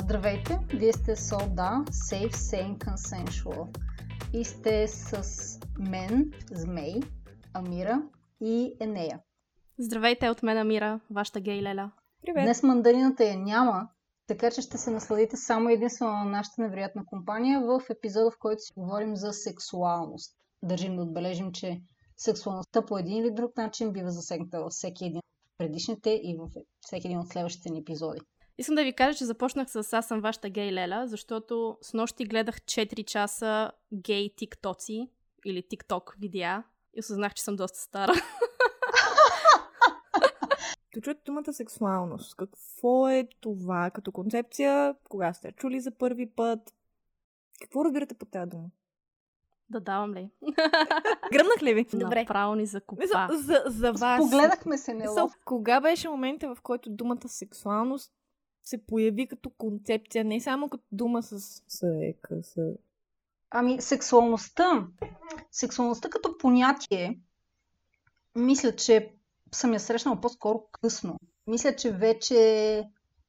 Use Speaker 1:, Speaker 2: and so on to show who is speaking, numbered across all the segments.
Speaker 1: Здравейте, вие сте Сода, Safe, Sane, Consensual и сте с мен, Змей, Амира и Енея.
Speaker 2: Здравейте от мен, Амира, вашата гей леля.
Speaker 1: Привет! Днес мандарината я няма, така че ще се насладите само единствено на нашата невероятна компания в епизода, в който си говорим за сексуалност. Държим да отбележим, че сексуалността по един или друг начин бива засегната във всеки един от предишните и във всеки един от следващите ни епизоди.
Speaker 2: Искам да ви кажа, че започнах с Аз съм вашата гей леля, защото с нощи гледах 4 часа гей тиктоци или тикток видеа и осъзнах, че съм доста стара.
Speaker 3: Като чуете думата сексуалност, какво е това като концепция? Кога сте чули за първи път? Какво разбирате по тази дума?
Speaker 2: Да давам ли?
Speaker 3: Гръмнах ли ви?
Speaker 2: Добре. Право ни за купа.
Speaker 3: За, за, за вас.
Speaker 1: Погледахме се нелов.
Speaker 3: Кога беше момента, в който думата сексуалност се появи като концепция, не само като дума с сека, с...
Speaker 1: Ами, сексуалността, сексуалността като понятие, мисля, че съм я срещнала по-скоро късно. Мисля, че вече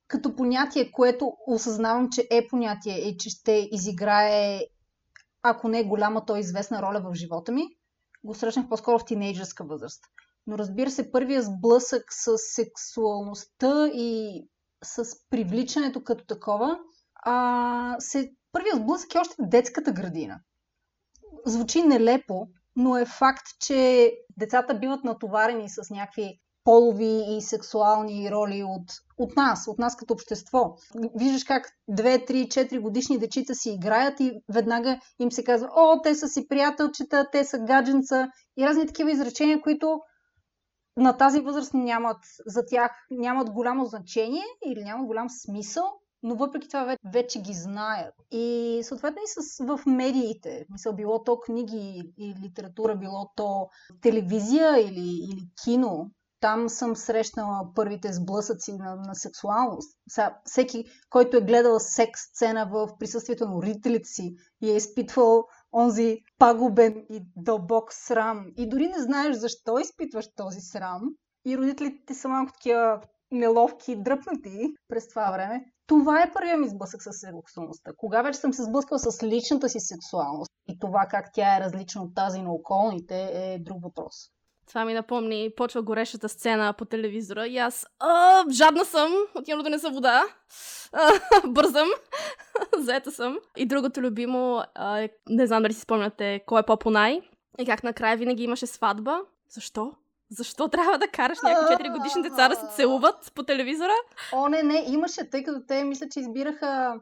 Speaker 1: като понятие, което осъзнавам, че е понятие и че ще изиграе, ако не е голяма, то е известна роля в живота ми, го срещнах по-скоро в тинейджърска възраст. Но разбира се, първия сблъсък с сексуалността и с привличането като такова, а, се, първия сблъсък е още в детската градина. Звучи нелепо, но е факт, че децата биват натоварени с някакви полови и сексуални роли от, от нас, от нас като общество. Виждаш как 2, 3, 4 годишни дечица си играят и веднага им се казва, о, те са си приятелчета, те са гадженца и разни такива изречения, които на тази възраст нямат, за тях нямат голямо значение или нямат голям смисъл, но въпреки това вече ги знаят. И съответно и с, в медиите, мисъл, било то книги и литература, било то телевизия или, или кино, там съм срещнала първите сблъсъци на, на сексуалност. Сега, всеки, който е гледал секс сцена в присъствието на родителите си и е изпитвал онзи пагубен и дълбок срам и дори не знаеш защо изпитваш този срам и родителите са малко такива неловки, дръпнати през това време. Това е първият ми сблъсък с сексуалността. Кога вече съм се сблъскала с личната си сексуалност и това как тя е различна от тази на околните е друг въпрос.
Speaker 2: Това ми напомни, почва горещата сцена по телевизора и аз а, жадна съм, отивам да донеса вода, а, бързам, заета съм. И другото любимо, а, не знам дали си спомняте, кой е по-понай и как накрая винаги имаше сватба. Защо? Защо трябва да караш някои 4 годишни деца да се целуват по телевизора?
Speaker 1: О, не, не, имаше, тъй като те мисля, че избираха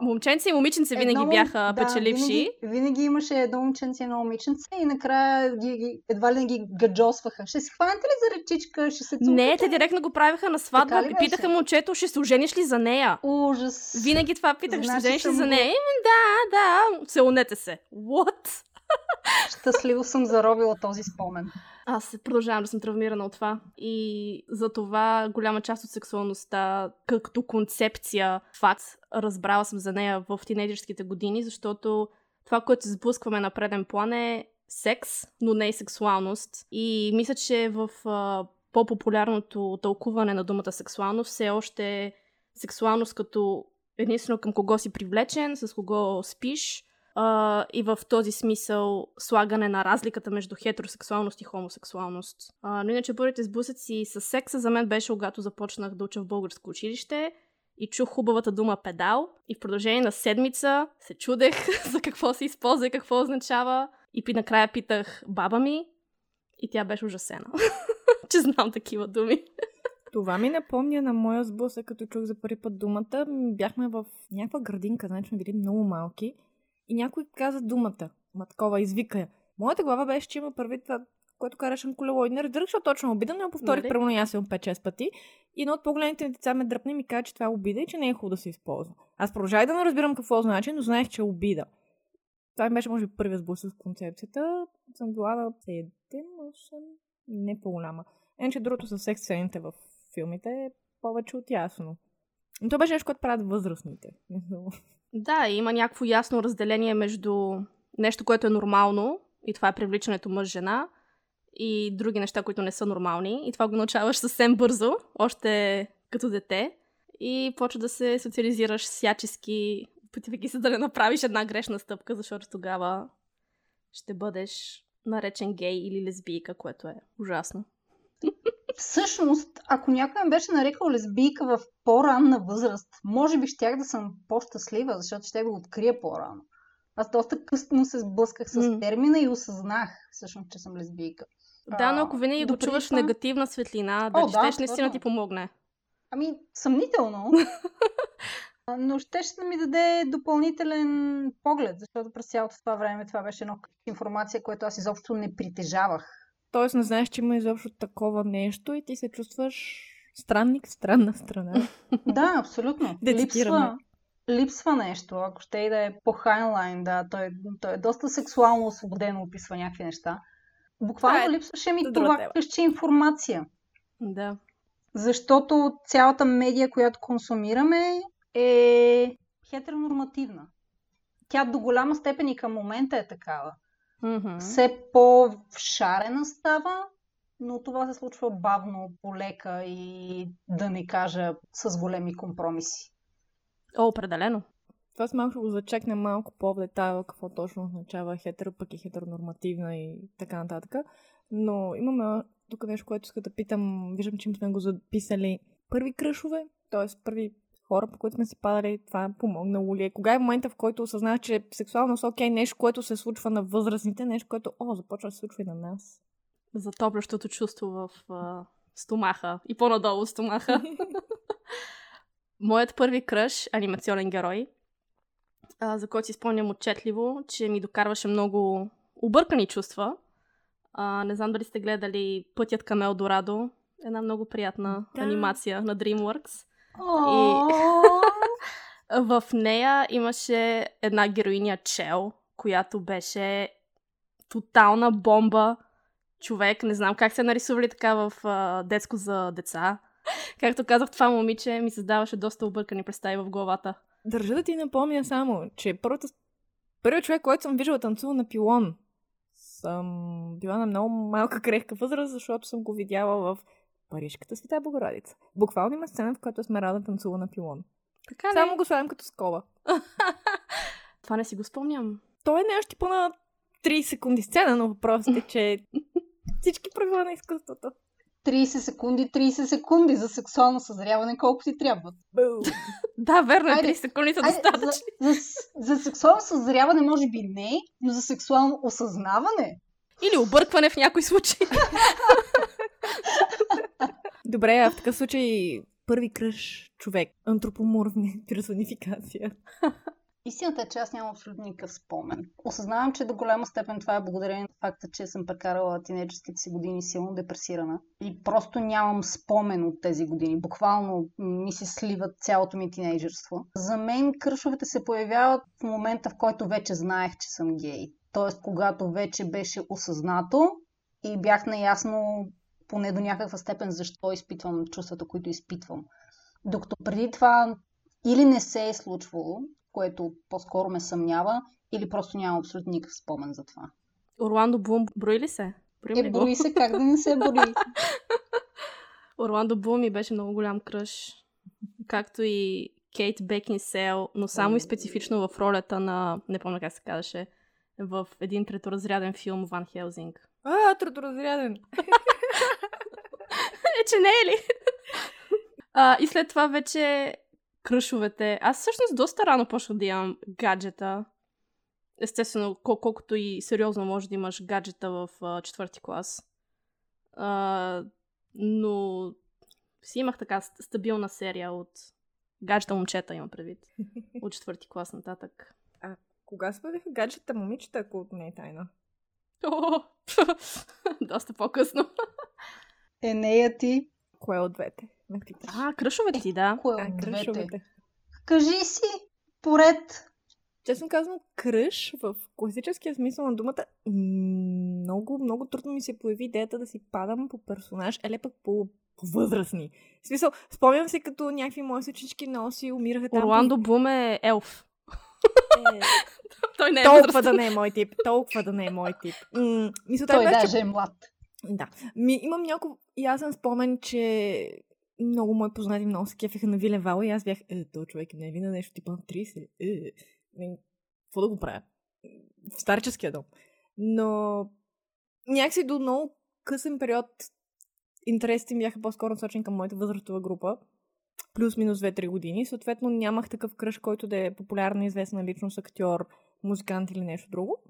Speaker 2: Момченце и момиченце винаги едно, бяха да, печеливши.
Speaker 1: Винаги, винаги имаше едно момченце и едно момиченце и накрая ги, ги, едва ли не ги гаджосваха. Ще си хванете ли за речичка? Ще се
Speaker 2: целувате? Не, те директно го правиха на сватба. Питаха момчето, ще се ожениш ли за нея?
Speaker 1: Ужас.
Speaker 2: Винаги това питах, ще се ожениш ли за нея? Да, да, целунете се. What?
Speaker 1: Щастливо съм заробила този спомен.
Speaker 2: Аз продължавам да съм травмирана от това. И за това голяма част от сексуалността, като концепция, факт, разбрала съм за нея в тинейджерските години, защото това, което сблъскваме на преден план е секс, но не и сексуалност. И мисля, че в по-популярното тълкуване на думата сексуалност все още е сексуалност като единствено към кого си привлечен, с кого спиш, Uh, и в този смисъл слагане на разликата между хетеросексуалност и хомосексуалност. Uh, но иначе първите сблъсъци с секса за мен беше, когато започнах да уча в българско училище и чух хубавата дума педал и в продължение на седмица се чудех за какво се използва и какво означава и накрая питах баба ми и тя беше ужасена, че знам такива думи.
Speaker 3: Това ми напомня на моя сблъсък, като чух за първи път думата. Бяхме в някаква градинка, значи сме били много малки и някой каза думата. Ма такова, извика я. Моята глава беше, че има първи това, което караше колело. И не разбирах, защото точно обида, но повторих нали? първо аз съм 5-6 пъти. И едно от по-големите деца ме дръпне и ми каза, че това е обида и че не е хубаво да се използва. Аз продължавах да не разбирам какво значи, но знаех, че е обида. Това беше, може би, първият сблъсък с концепцията. Съм била на 7, 8, не по-голяма. Иначе другото с секс сцените в филмите е повече от ясно. Но това беше нещо, което правят възрастните.
Speaker 2: Да, има някакво ясно разделение между нещо, което е нормално И това е привличането мъж-жена и други неща, които не са нормални. И това го научаваш съвсем бързо, още като дете. И почва да се социализираш всячески, опитвайки се да не направиш една грешна стъпка, защото тогава ще бъдеш наречен гей или лесбийка, което е ужасно.
Speaker 1: Всъщност, ако някой ме беше нарекал лесбийка в по-ранна възраст, може би щях да съм по-щастлива, защото ще го открия по-рано. Аз доста късно се сблъсках с термина и осъзнах всъщност, че съм лесбийка.
Speaker 2: Да, но ако винаги го чуваш
Speaker 1: това-
Speaker 2: негативна светлина,
Speaker 1: О,
Speaker 2: да
Speaker 1: да,
Speaker 2: четеш наистина
Speaker 1: абсолютно.
Speaker 2: ти помогне.
Speaker 1: Ами, съмнително. Но ще ще да ми даде допълнителен поглед, защото през цялото това време това беше едно информация, което аз изобщо не притежавах.
Speaker 3: Тоест не знаеш, че има изобщо такова нещо и ти се чувстваш странник в странна страна.
Speaker 1: Да, абсолютно.
Speaker 3: Да
Speaker 1: липсва, липсва нещо, ако ще и да е по хайнлайн, да, той, той е доста сексуално освободено, описва някакви неща. Буквално
Speaker 3: Това е
Speaker 1: липсваше ми това къща информация.
Speaker 2: Да.
Speaker 1: Защото цялата медия, която консумираме, е хетеронормативна. Тя до голяма степен и към момента е такава.
Speaker 2: Мгм.
Speaker 1: Все по-шарена става, но това се случва бавно, полека и да не кажа с големи компромиси.
Speaker 2: О, определено.
Speaker 3: Това с малко го зачекнем малко по-в какво точно означава хетеро, пък и хетеронормативна и така нататък. Но имаме тук нещо, което иска да питам. Виждам, че сме го записали. Първи кръшове, т.е. първи хора, по които сме си падали, това е помогнало ли е? Кога е момента, в който осъзнах, че сексуалност е окей, нещо, което се случва на възрастните, нещо, което, о, започва да се случва и на нас.
Speaker 2: Затоплящото чувство в а, стомаха и по-надолу стомаха. Моят първи кръж, анимационен герой, а, за който си спомням отчетливо, че ми докарваше много объркани чувства. А, не знам дали сте гледали Пътят към Елдорадо. Една много приятна
Speaker 3: Да.
Speaker 2: анимация на DreamWorks.
Speaker 1: О,
Speaker 2: В нея имаше една героиня Чел, която беше тотална бомба. Човек, не знам как се нарисували така в а, детско за деца. Както казах, това момиче ми създаваше доста объркани представи в главата.
Speaker 3: Държа да ти напомня само, че първата, първият човек, който съм виждала танцува на пилон, съм била на много малка крехка възраст, защото съм го видяла в Парижката света Богородица. Буквално има сцена, в която Есмералда танцува на пилон.
Speaker 2: Така ли?
Speaker 3: Само го слагам като скола.
Speaker 2: Това не си го спомням.
Speaker 3: То е нещо типа на 3 секунди сцена, но въпросът е, че всички правила на изкуството.
Speaker 1: 30 секунди, 30 секунди за сексуално съзряване, колко ти трябва.
Speaker 2: Да, верно е,
Speaker 1: Айде,
Speaker 2: 30 секунди са достатъчни.
Speaker 1: за, за, за сексуално съзряване може би не, но за сексуално осъзнаване
Speaker 2: Или объркване в някой случай.
Speaker 3: Добре, а в такъв случай първи кръж човек. Антропоморфна персонификация.
Speaker 1: Истината е, че аз нямам абсолютно никакъв спомен. Осъзнавам, че до голяма степен това е благодарение на факта, че съм прекарала тинейджерските си години силно депресирана. И просто нямам спомен от тези години. Буквално ми се сливат цялото ми тинейджерство. За мен кръшовете се появяват в момента, в който вече знаех, че съм гей. Тоест, когато вече беше осъзнато и бях наясно поне до някаква степен защо изпитвам чувствата, които изпитвам. Докато преди това или не се е случвало, което по-скоро ме съмнява, или просто нямам абсолютно никакъв спомен за това.
Speaker 2: Орландо Блум брои ли се? Броим
Speaker 1: Е, брои се как да не се брои.
Speaker 2: Орландо Блум ми беше много голям кръж. Както и Кейт Бекинсел, но само и специфично в ролята на, не помня как се казваше, в един треторазряден филм Ван Хелзинг.
Speaker 3: А, трудоразряден.
Speaker 2: Е, че не е ли? а, и след това вече кръшовете. Аз всъщност доста рано почнах да имам гаджета. Естествено, кол- колкото и сериозно може да имаш гаджета в а, четвърти клас. А, но си имах така ст- стабилна серия от гаджета момчета, имам предвид. От четвърти клас нататък.
Speaker 3: Кога се появиха гаджета момичета, ако не е тайна?
Speaker 2: О, доста по-късно.
Speaker 1: Е, нея ти.
Speaker 3: Кое от двете?
Speaker 2: А, кръшовете ти, да.
Speaker 1: Кое
Speaker 3: А,
Speaker 1: от двете?
Speaker 3: кръшовете.
Speaker 1: Кажи си, поред.
Speaker 3: Честно казвам, кръж в класическия смисъл на думата много, много трудно ми се появи идеята да си падам по персонаж, еле пък по, възрастни. В смисъл, спомням се като някакви мои сучички носи умираха там.
Speaker 2: Орландо Блум е елф.
Speaker 3: Е,
Speaker 2: Той не е
Speaker 3: толкова
Speaker 2: възрастен.
Speaker 3: да не е мой тип. Толкова да не е мой тип. М- мисълта
Speaker 1: Той
Speaker 3: беше,
Speaker 1: даже е млад.
Speaker 3: Да. Ми, имам няколко ясен спомен, че много мои познати много се кефиха на Вилен Вала и аз бях, е, този човек не е ли на нещо типа на 30? Е, е, какво да го правя? В старческия дом. Но някакси до много късен период интересите ми бяха по-скоро насочени към моята възрастова група. Плюс-минус 2-3 години. Съответно нямах такъв кръж, който да е популярна, известна личност, актьор, музикант или нещо друго.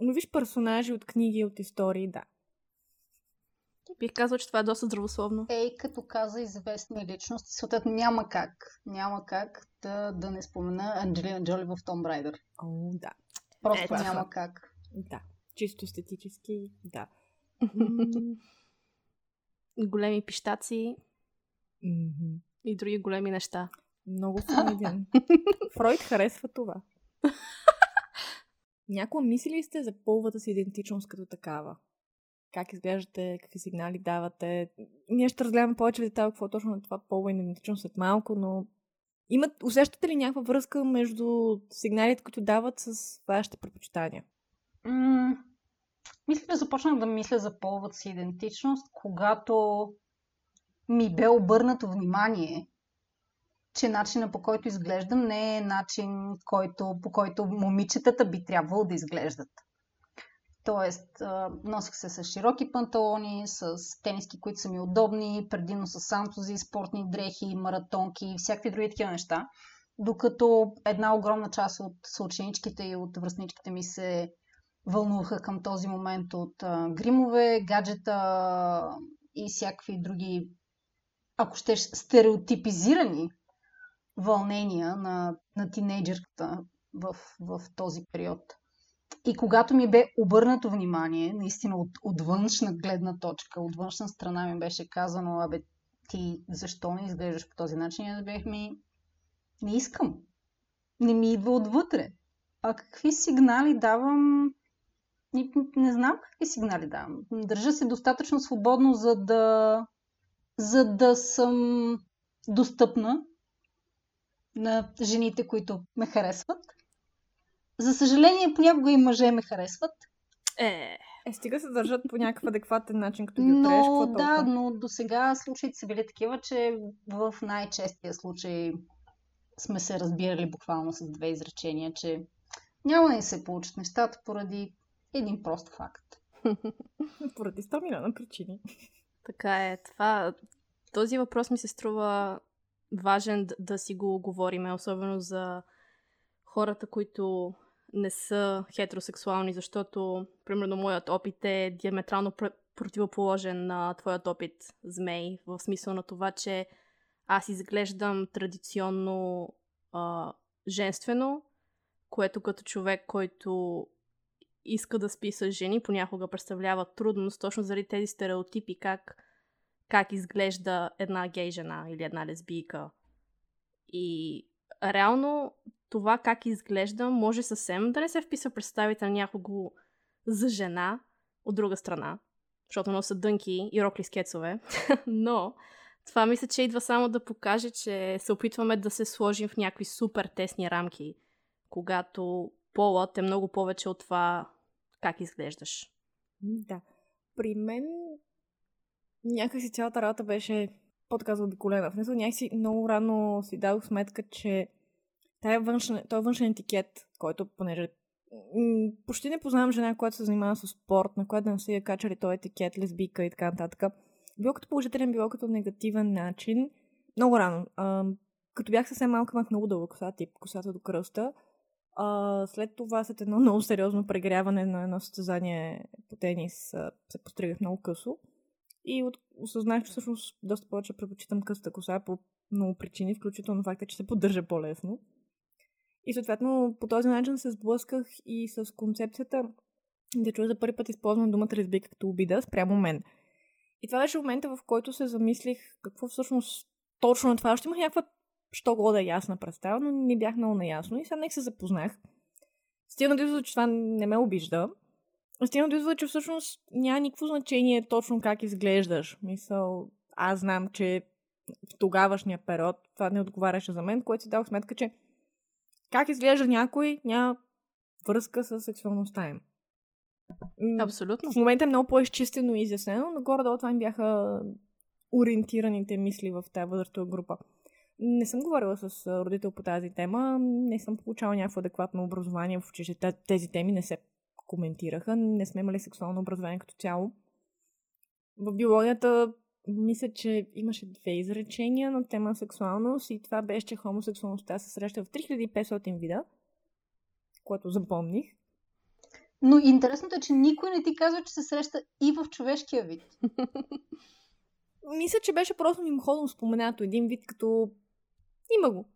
Speaker 3: Но виж персонажи от книги, от истории, да.
Speaker 2: Бих казал, че това е доста здравословно.
Speaker 1: Ей, като каза известни личности, съответно няма как, няма как да, да не спомена Анджелина Джоли в Том Брайдер.
Speaker 3: О, да.
Speaker 1: Просто
Speaker 2: Ето.
Speaker 1: няма как.
Speaker 3: Да. Чисто естетически, да.
Speaker 2: Големи пищаци
Speaker 3: Мгм.
Speaker 2: и други големи неща.
Speaker 3: Много солиден. Фройд харесва това. Някога мислили сте за половата си идентичност като такава? Как изглеждате, какви сигнали давате? Ние ще разгледаме повече в детайл какво точно на това полова идентичност след малко, но имат, усещате ли някаква връзка между сигналите, които дават с вашите предпочитания?
Speaker 1: М- мисля, че започнах да мисля за половата си идентичност, когато ми бе обърнато внимание, че начина по който изглеждам не е начин, който, по който момичетата би трябвало да изглеждат. Тоест, а, носех се с широки панталони, с тениски, които са ми удобни, предимно с сантози, спортни дрехи, маратонки и всякакви други такива неща. Докато една огромна част от съученичките и от връзничките ми се вълнуваха към този момент от гримове, гаджета и всякакви други, ако ще стереотипизирани вълнения на, на тинейджърката в, в този период. И когато ми бе обърнато внимание, наистина от, от външна гледна точка, от външна страна ми беше казано, абе, ти защо не изглеждаш по този начин? Аз бях ми, не искам. Не ми идва отвътре. А какви сигнали давам? Не, не знам какви сигнали давам. Държа се достатъчно свободно, за да, за да съм достъпна на жените, които ме харесват. За съжаление, понякога и мъже ме харесват.
Speaker 2: Е,
Speaker 3: Е, стига се държат по някакъв адекватен начин, като ги
Speaker 1: Но
Speaker 3: какво
Speaker 1: да,
Speaker 3: толкова?
Speaker 1: но до сега случаите са били такива, че в най-честия случай сме се разбирали буквално с две изречения, че няма да ни се получат нещата поради един прост факт.
Speaker 3: Поради 100 милиона причини.
Speaker 2: така е. Това, този въпрос ми се струва важен да, да си го говориме, особено за хората, които не са хетеросексуални, защото, примерно, моят опит е диаметрално пр- противоположен на твоят опит, змей, в смисъл на това, че аз изглеждам традиционно а, женствено, което като човек, който иска да спи с жени, понякога представлява трудност, точно заради тези стереотипи, как, как изглежда една гей жена или една лесбийка. И реално това как изглежда може съвсем да не се вписва представите на някого за жена от друга страна, защото носа дънки и рокли с кецове, но това мисля, че идва само да покаже, че се опитваме да се сложим в някакви супер тесни рамки, когато полът е много повече от това как изглеждаш.
Speaker 3: Да. При мен някакси цялата работа беше по-така колена. В смисъл някакси много рано си дадох сметка, че тая външен, този външен етикет, който понеже почти не познавам жена, която се занимава с спорт, на която не са я качали този етикет, лесбийка и така нататък. Било като положителен, било като негативен начин. Много рано. А, като бях съвсем малка, имах много дълга коса, тип косата до кръста. А, след това, след едно много сериозно прегряване на едно състезание по тенис, се постригах много късо. И от, осъзнах, че всъщност доста повече предпочитам късата коса по много причини, включително факта, че се поддържа по-лесно. И съответно по този начин се сблъсках и с концепцията да чуя за първи път използвам думата лесбийка като обида спрямо мен. И това беше момента, в който се замислих какво всъщност точно е това. Още имах някаква що го да е ясна представа, но не бях много наясно и сега нека се запознах. Стигна до извода, че това не ме обижда. Стигна до извода, че всъщност няма никакво значение точно как изглеждаш. Мисъл, аз знам, че в тогавашния период това не отговаряше за мен, което си дах сметка, че как изглежда някой, няма връзка с сексуалността им.
Speaker 2: Абсолютно.
Speaker 3: В момента е много по-изчистено и изяснено, но горе-долу това им бяха ориентираните мисли в тази възрастова група. Не съм говорила с родител по тази тема, не съм получавала някакво адекватно образование в училище. Тези теми не се коментираха, не сме имали сексуално образование като цяло. В биологията мисля, че имаше две изречения на тема сексуалност и това беше, че хомосексуалността се среща в 3500 вида, което запомних.
Speaker 1: Но интересното е, че никой не ти казва, че се среща и в човешкия вид.
Speaker 3: Мисля, че беше просто мимоходом споменато един вид, като има го.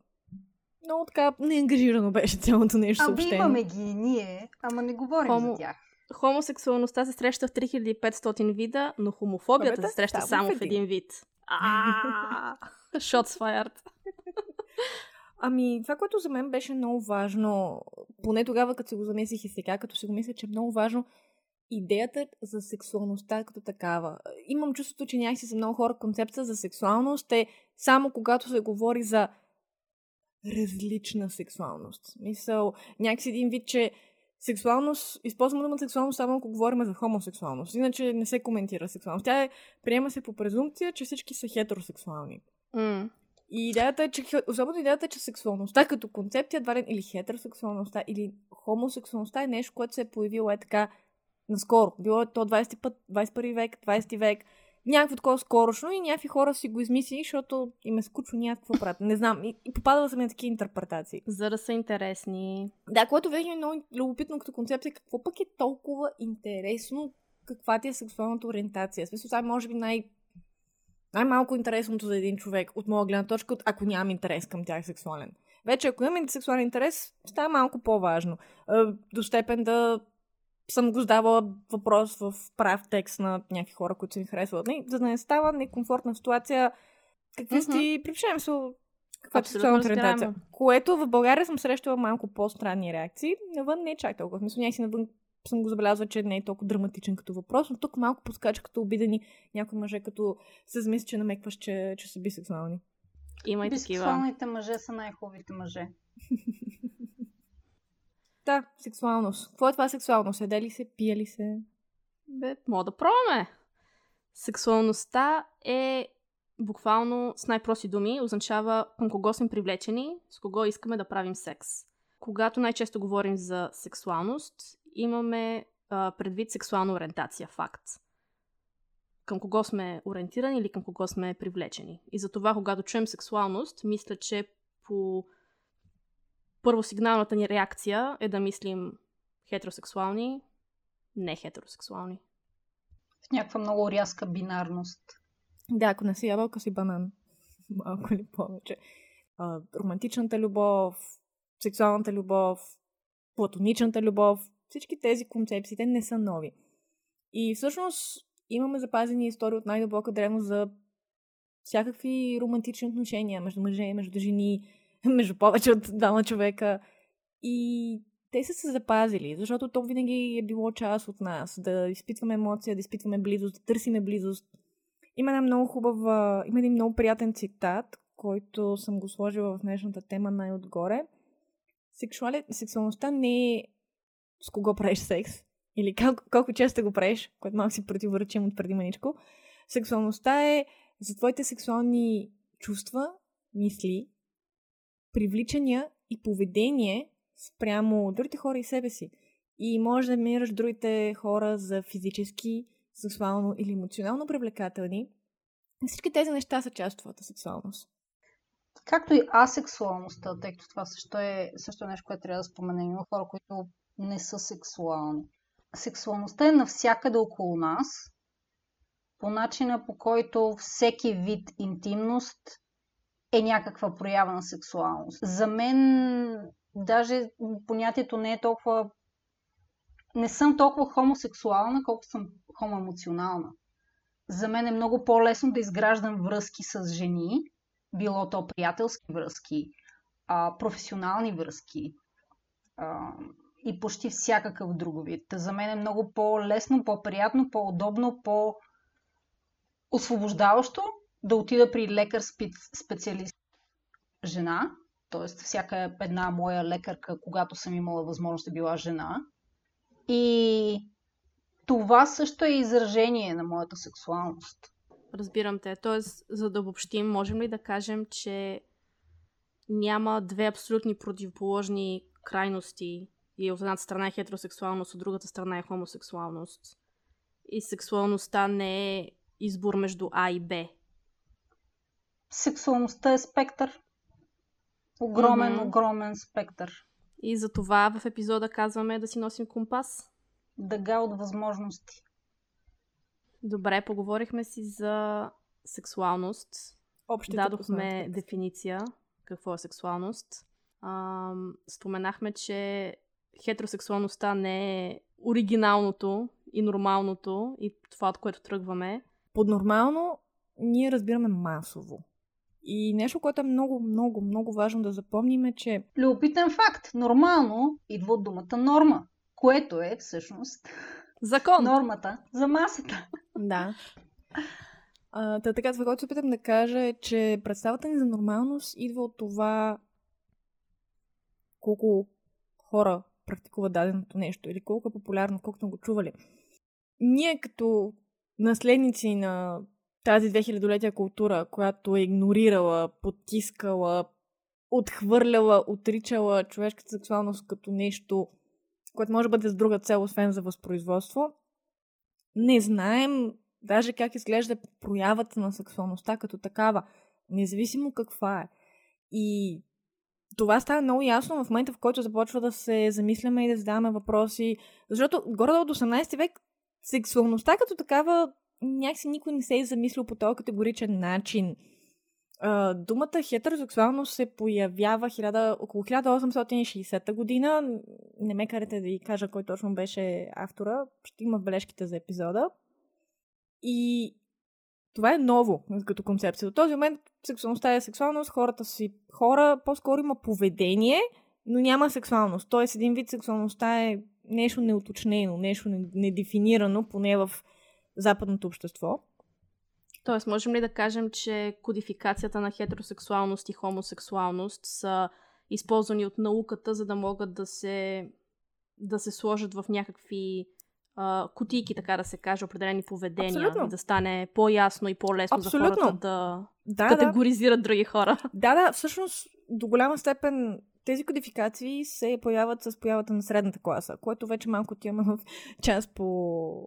Speaker 3: Много така неангажирано беше цялото нещо
Speaker 1: Ами
Speaker 3: съобщение.
Speaker 1: имаме ги ние, ама не говорим
Speaker 2: Хомо-
Speaker 1: за тях.
Speaker 2: Хомосексуалността се среща в 3500 вида, но хомофобията се среща
Speaker 3: само в един.
Speaker 2: вид. Shots fired.
Speaker 3: Ами, това, което за мен беше много важно, поне тогава, като си го замислих и сега, като си го мисля, че е много важно, идеята за сексуалността като такава. Имам чувството, че някакси за много хора концепция за сексуалност е само когато се говори за различна сексуалност. Мисъл, някакси един вид, че сексуалност, използваме думата сексуалност само ако говорим за хомосексуалност. Иначе не се коментира сексуалност. Тя е, приема се по презумпция, че всички са хетеросексуални.
Speaker 2: М.
Speaker 3: И идеята е, че, особено идеята е, че сексуалността като концепция, едва ли, или хетеросексуалността, или хомосексуалността е нещо, което се е появило е така наскоро. Било е то 20 път, 21 век, 20 век, някакво такова скорошно и някакви хора си го измислили, защото им е скучно някакво правят. Не знам. И, и попадала съм на такива интерпретации.
Speaker 2: За да са интересни.
Speaker 3: Да, което винаги е много любопитно като концепция. Какво пък е толкова интересно, каква ти е сексуалната ориентация? Смисъл, това е може би най- най-малко интересното за един човек, от моя гледна точка, от- ако нямам интерес към тях сексуален. Вече, ако имам сексуален интерес, става малко по-важно. Е, До степен да съм го задавала въпрос в прав текст на някакви хора, които са ми харесват. Не, за да не става некомфортна ситуация, какви сте,
Speaker 2: Мгм.
Speaker 3: припишем се, каква е сексуалната ориентация. Което в България съм срещала малко по-странни реакции. Навън не е чак толкова. Смисъл, някакси навън съм го забелязала, че не е толкова драматичен като въпрос, но тук малко подскача като обидени някои мъже, като се замисли, че намекваш, че, че са бисексуални.
Speaker 2: Има и такива.
Speaker 1: Бисексуалните мъже са най-хубавите мъже.
Speaker 3: Да, сексуалност. Какво е това сексуалност? Еде ли се, пие ли се?
Speaker 2: Бе, мога да пробваме. Сексуалността е буквално с най-прости думи означава към кого сме привлечени, с кого искаме да правим секс. Когато най-често говорим за сексуалност, имаме а, предвид сексуална ориентация, факт. Към кого сме ориентирани или към кого сме привлечени. И затова, когато чуем сексуалност, мисля, че по първосигналната ни реакция е да мислим хетеросексуални, не хетеросексуални.
Speaker 1: В някаква много рязка бинарност.
Speaker 3: Да, ако не си ябълка, си банан. Малко или повече. А, романтичната любов, сексуалната любов, платоничната любов, всички тези концепции, те не са нови. И всъщност имаме запазени истории от най-дълбока древност за всякакви романтични отношения между мъже, между жени, между повече от двама човека. И те са се запазили, защото то винаги е било част от нас. Да изпитваме емоция, да изпитваме близост, да търсиме близост. Има една много хубава, има един много приятен цитат, който съм го сложила в днешната тема най-отгоре. Сексуали... Сексуалността не е с кого правиш секс, или колко, колко често го правиш, което малко си противоречим от преди маничко. Сексуалността е за твоите сексуални чувства, мисли, привличания и поведение спрямо другите хора и себе си. И може да намираш другите хора за физически, сексуално или емоционално привлекателни. Всички тези неща са част от твоята сексуалност.
Speaker 1: Както и асексуалността, тъй като това също е, също е нещо, което трябва да споменем. Има хора, които не са сексуални. Сексуалността е навсякъде около нас, по начина по който всеки вид интимност е някаква проява на сексуалност. За мен даже понятието не е толкова... Не съм толкова хомосексуална, колкото съм хомоемоционална. За мен е много по-лесно да изграждам връзки с жени, било то приятелски връзки, професионални връзки и почти всякакъв друг вид. За мен е много по-лесно, по-приятно, по-удобно, по-освобождаващо да отида при лекар специалист жена, Тоест, всяка една моя лекарка, когато съм имала възможност, е била жена. И това също е изражение на моята сексуалност.
Speaker 2: Разбирам те. Тоест, за да обобщим, можем ли да кажем, че няма две абсолютни противоположни крайности и от едната страна е хетеросексуалност, от другата страна е хомосексуалност. И сексуалността не е избор между А и Б.
Speaker 1: Сексуалността е спектър. Огромен, mm-hmm. огромен спектър.
Speaker 2: И за това в епизода казваме да си носим компас.
Speaker 1: Дъга от възможности.
Speaker 2: Добре, поговорихме си за сексуалност.
Speaker 3: Общите
Speaker 2: Дадохме дефиниция какво е сексуалност. А, споменахме, че хетеросексуалността не е оригиналното и нормалното и това, от което тръгваме.
Speaker 3: Под нормално ние разбираме масово. И нещо, което е много, много, много важно да запомним е, че...
Speaker 1: Любопитен факт. Нормално идва от думата норма, което е всъщност...
Speaker 2: Закон.
Speaker 1: Нормата за масата.
Speaker 3: Да. А, та, така, това, което се опитам да кажа е, че представата ни за нормалност идва от това колко хора практикуват даденото нещо или колко е популярно, колко го чували. Ние като наследници на тази 2000-летия култура, която е игнорирала, потискала, отхвърляла, отричала човешката сексуалност като нещо, което може да бъде с друга цел, освен за възпроизводство, не знаем даже как изглежда проявата на сексуалността като такава, независимо каква е. И това става много ясно в момента, в който започва да се замисляме и да задаваме въпроси. Защото горе от 18 век сексуалността като такава някакси никой не се е замислил по този категоричен начин. Uh, думата хетеросексуалност се появява хиляда, около 1860 година. Не ме карате да ви кажа кой точно беше автора. Ще има в бележките за епизода. И това е ново като концепция. До този момент сексуалността е сексуалност, хората си хора, по-скоро има поведение, но няма сексуалност. Тоест един вид сексуалността е нещо неуточнено, нещо недефинирано, поне в западното общество.
Speaker 2: Тоест, можем ли да кажем, че кодификацията на хетеросексуалност и хомосексуалност са използвани от науката, за да могат да се, да се сложат в някакви а, кутийки, така да се каже, определени поведения, Абсолютно. да стане по-ясно и по-лесно Абсолютно. за хората да, да категоризират да. други хора.
Speaker 3: Да, да, всъщност до голяма степен тези кодификации се появят с появата на средната класа, което вече малко отиваме в част по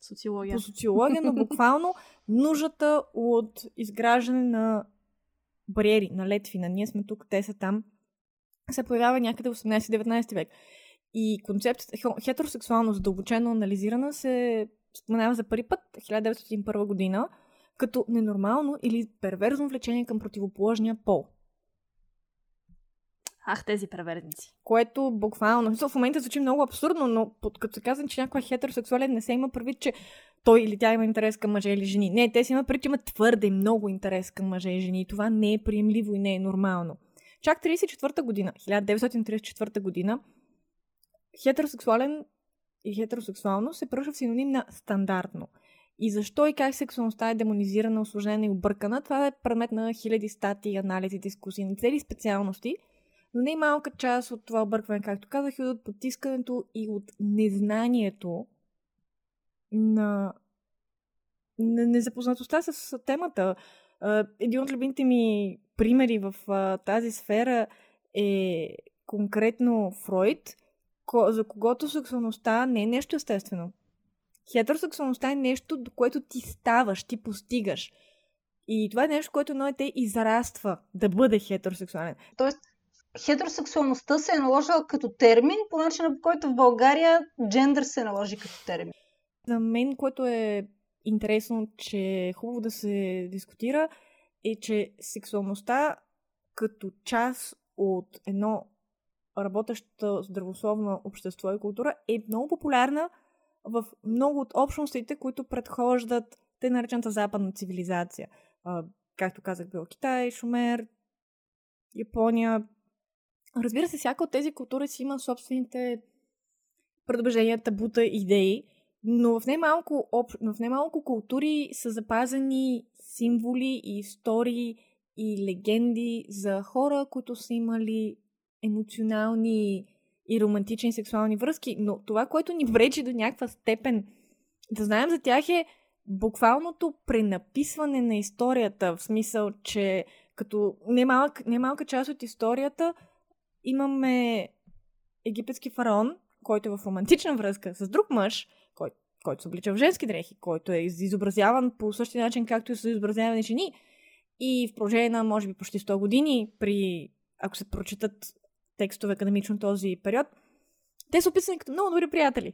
Speaker 2: социология.
Speaker 3: По социология, но буквално нуждата от изграждане на бариери, на летвина. Ние сме тук, те са там. Се появява някъде в 18-19 век. И концепцията хетеросексуалност задълбочено анализирана се споменава за първи път 1901 година като ненормално или перверзно влечение към противоположния пол.
Speaker 2: Ах, тези преверници.
Speaker 3: Което буквално, в момента звучи много абсурдно, но под, като се казвам, че някой хетеросексуален, не се има предвид, че той или тя има интерес към мъже или жени. Не, те си има предвид, че има твърде много интерес към мъже и жени. Това не е приемливо и не е нормално. Чак 34-та година, 1934 година, хетеросексуален и хетеросексуално се превръща в синоним на стандартно. И защо и как сексуалността е демонизирана, осложнена и объркана, това е предмет на хиляди статии, анализи, дискусии, на цели специалности, но не малка част от това объркване, както казах, и от потискането и от незнанието на, на незапознатостта с темата. Един от любимите ми примери в тази сфера е конкретно Фройд – за когото сексуалността не е нещо естествено. Хетеросексуалността е нещо, до което ти ставаш, ти постигаш. И това е нещо, което но те израства да бъде хетеросексуален.
Speaker 1: Тоест, хетеросексуалността се е наложила като термин, по начина по който в България джендър се наложи като термин.
Speaker 3: За мен, което е интересно, че е хубаво да се дискутира, е, че сексуалността като част от едно работещото здравословно общество и култура е много популярна в много от общностите, които предхождат те наречената западна цивилизация. Както казах, бил Китай, Шумер, Япония. Разбира се, всяка от тези култури си има собствените предубеждения, табута, идеи, но в немалко, об... в немалко култури са запазени символи и истории и легенди за хора, които са имали емоционални и романтични сексуални връзки, но това, което ни вречи до някаква степен да знаем за тях е буквалното пренаписване на историята, в смисъл, че като немалка, немалка част от историята имаме египетски фараон, който е в романтична връзка с друг мъж, кой, който се облича в женски дрехи, който е изобразяван по същия начин, както и са изобразявани жени. И в продължение на, може би, почти 100 години, при, ако се прочитат текстове академично този период, те са описани като много добри приятели.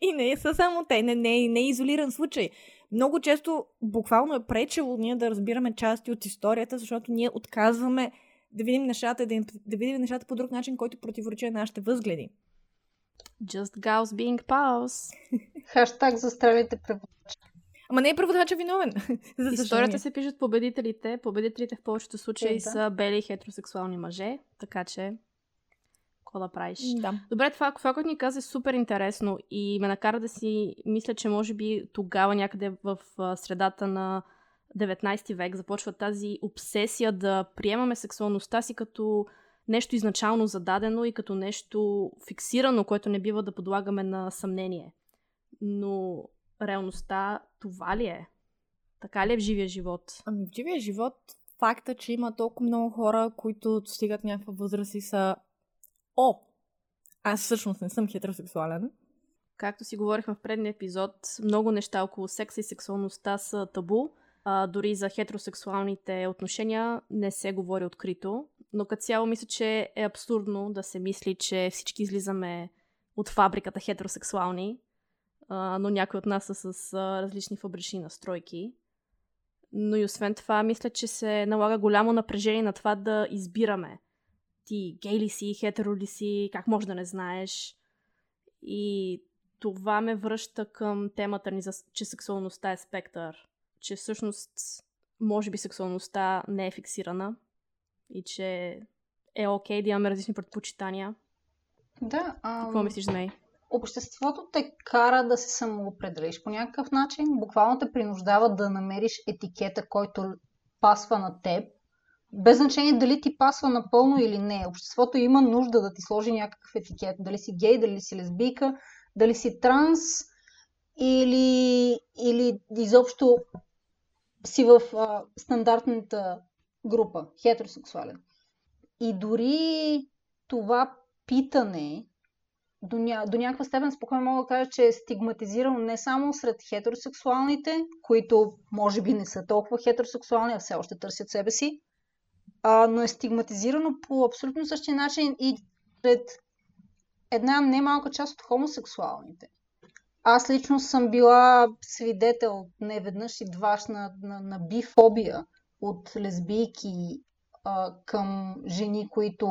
Speaker 3: И не са само те, не, не, не е изолиран случай. Много често буквално е пречело ние да разбираме части от историята, защото ние отказваме да видим нещата, да, да видим нещата по друг начин, който противоречи на нашите възгледи.
Speaker 2: Just girls being pals.
Speaker 1: Хаштаг за стрелите преводачи.
Speaker 3: Ама не е преводача виновен.
Speaker 2: за Историята се пишат победителите. Победителите в повечето случаи да. са бели хетеросексуални мъже, така че какво да правиш.
Speaker 3: Да.
Speaker 2: Добре, това, това, което ни каза е супер интересно и ме накара да си мисля, че може би тогава някъде в средата на 19 век започва тази обсесия да приемаме сексуалността си като нещо изначално зададено и като нещо фиксирано, което не бива да подлагаме на съмнение. Но реалността това ли е? Така ли е в живия живот?
Speaker 3: Ами в живия живот факта, че има толкова много хора, които стигат някаква възраст и са О! Аз всъщност не съм хетеросексуален.
Speaker 2: Както си говорихме в предния епизод, много неща около секса и сексуалността са табу. А, дори за хетеросексуалните отношения не се говори открито. Но като цяло мисля, че е абсурдно да се мисли, че всички излизаме от фабриката хетеросексуални, а, но някои от нас са с а, различни фабрични настройки. Но и освен това, мисля, че се налага голямо напрежение на това да избираме ти гей ли си, хетеро ли си, как може да не знаеш. И това ме връща към темата ни, за, че сексуалността е спектър. Че всъщност, може би сексуалността не е фиксирана и че е окей okay да имаме различни предпочитания.
Speaker 1: Да.
Speaker 2: Ам... Какво мислиш нея?
Speaker 1: Обществото те кара да се самоопределиш по някакъв начин. Буквално те принуждава да намериш етикета, който пасва на теб без значение дали ти пасва напълно или не. Обществото има нужда да ти сложи някакъв етикет. Дали си гей, дали си лесбийка, дали си транс или, или изобщо си в а, стандартната група, хетеросексуален. И дори това питане до, ня... до някаква степен спокойно мога да кажа, че е стигматизирано не само сред хетеросексуалните, които може би не са толкова хетеросексуални, а все още търсят себе си, а, но е стигматизирано по абсолютно същия начин и пред една немалка част от хомосексуалните. Аз лично съм била свидетел не веднъж и дваш на, на, на бифобия от лесбийки а, към жени, които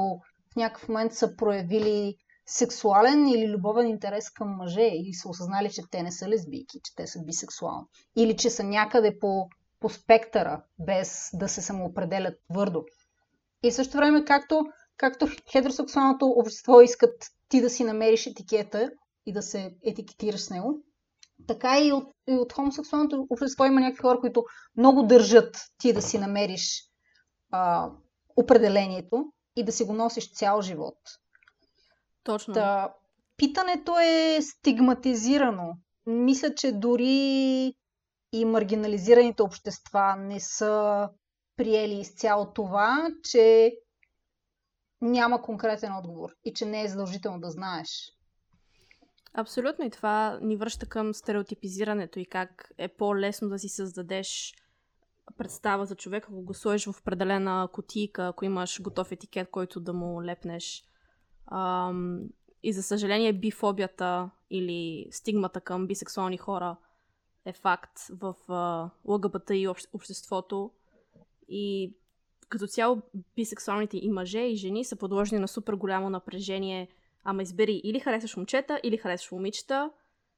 Speaker 1: в някакъв момент са проявили сексуален или любовен интерес към мъже и са осъзнали, че те не са лесбийки, че те са бисексуални. Или че са някъде по, по спектъра, без да се самоопределят твърдо. И също време, както, както хетеросексуалното общество искат ти да си намериш етикета и да се етикетираш с него, така и от, и от хомосексуалното общество има някакви хора, които много държат ти да си намериш а, определението и да си го носиш цял живот.
Speaker 2: Точно.
Speaker 1: Та, питането е стигматизирано. Мисля, че дори и маргинализираните общества не са приели изцяло това, че няма конкретен отговор и че не е задължително да знаеш.
Speaker 2: Абсолютно и това ни връща към стереотипизирането и как е по-лесно да си създадеш представа за човек, ако го сложиш в определена котийка, ако имаш готов етикет, който да му лепнеш. Ам, и за съжаление бифобията или стигмата към бисексуални хора е факт в ЛГБТ и обществото и като цяло бисексуалните и мъже и жени са подложени на супер голямо напрежение. Ама избери или харесваш момчета, или харесваш момичета,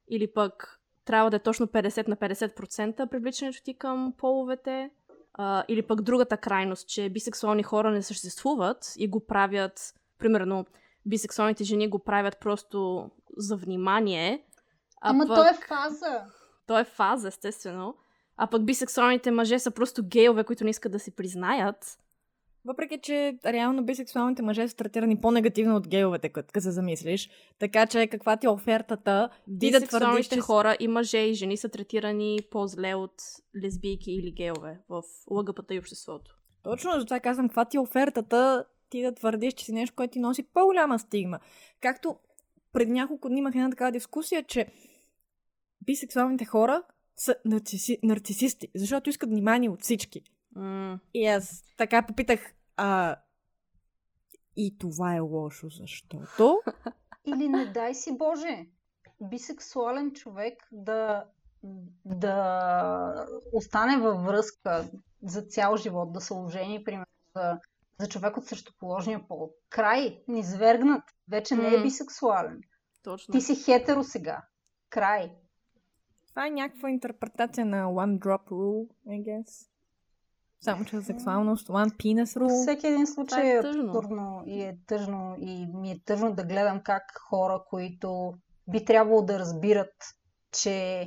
Speaker 2: или пък трябва да е точно 50 на 50% привличането ти към половете. А, или пък другата крайност, че бисексуални хора не съществуват и го правят, примерно, бисексуалните жени го правят просто за внимание.
Speaker 1: А Ама пък... то е фаза.
Speaker 2: То е фаза, естествено. А пък бисексуалните мъже са просто гейове, които не искат да си признаят.
Speaker 3: Въпреки, че реално бисексуалните мъже са третирани по-негативно от гейовете, като се замислиш. Така че каква ти е офертата, ти да твърдиш, че...
Speaker 2: хора и мъже и жени са третирани по-зле от лесбийки или гейове в ЛГБТ и обществото.
Speaker 3: Точно, затова казвам, каква ти е офертата, ти да твърдиш, че си нещо, което ти носи по-голяма стигма. Както пред няколко дни имах една такава дискусия, че бисексуалните хора са нарциси, нарцисисти, защото искат внимание от всички.
Speaker 2: Mm.
Speaker 3: И аз така попитах, а и това е лошо, защото...
Speaker 1: Или не дай си Боже, бисексуален човек да, да остане във връзка за цял живот, да се ожени, примерно, за, за човек от същоположния пол. Край, низвергнат, вече не е бисексуален.
Speaker 2: Точно.
Speaker 1: Ти си хетеро сега. Край.
Speaker 3: Това е някаква интерпретация на One Drop Rule, I guess. Само че сексуалност, One Penis Rule.
Speaker 1: Всеки един случай
Speaker 2: е
Speaker 1: е
Speaker 2: тъжно.
Speaker 1: абсурдно и е тъжно и ми е тъжно да гледам как хора, които би трябвало да разбират, че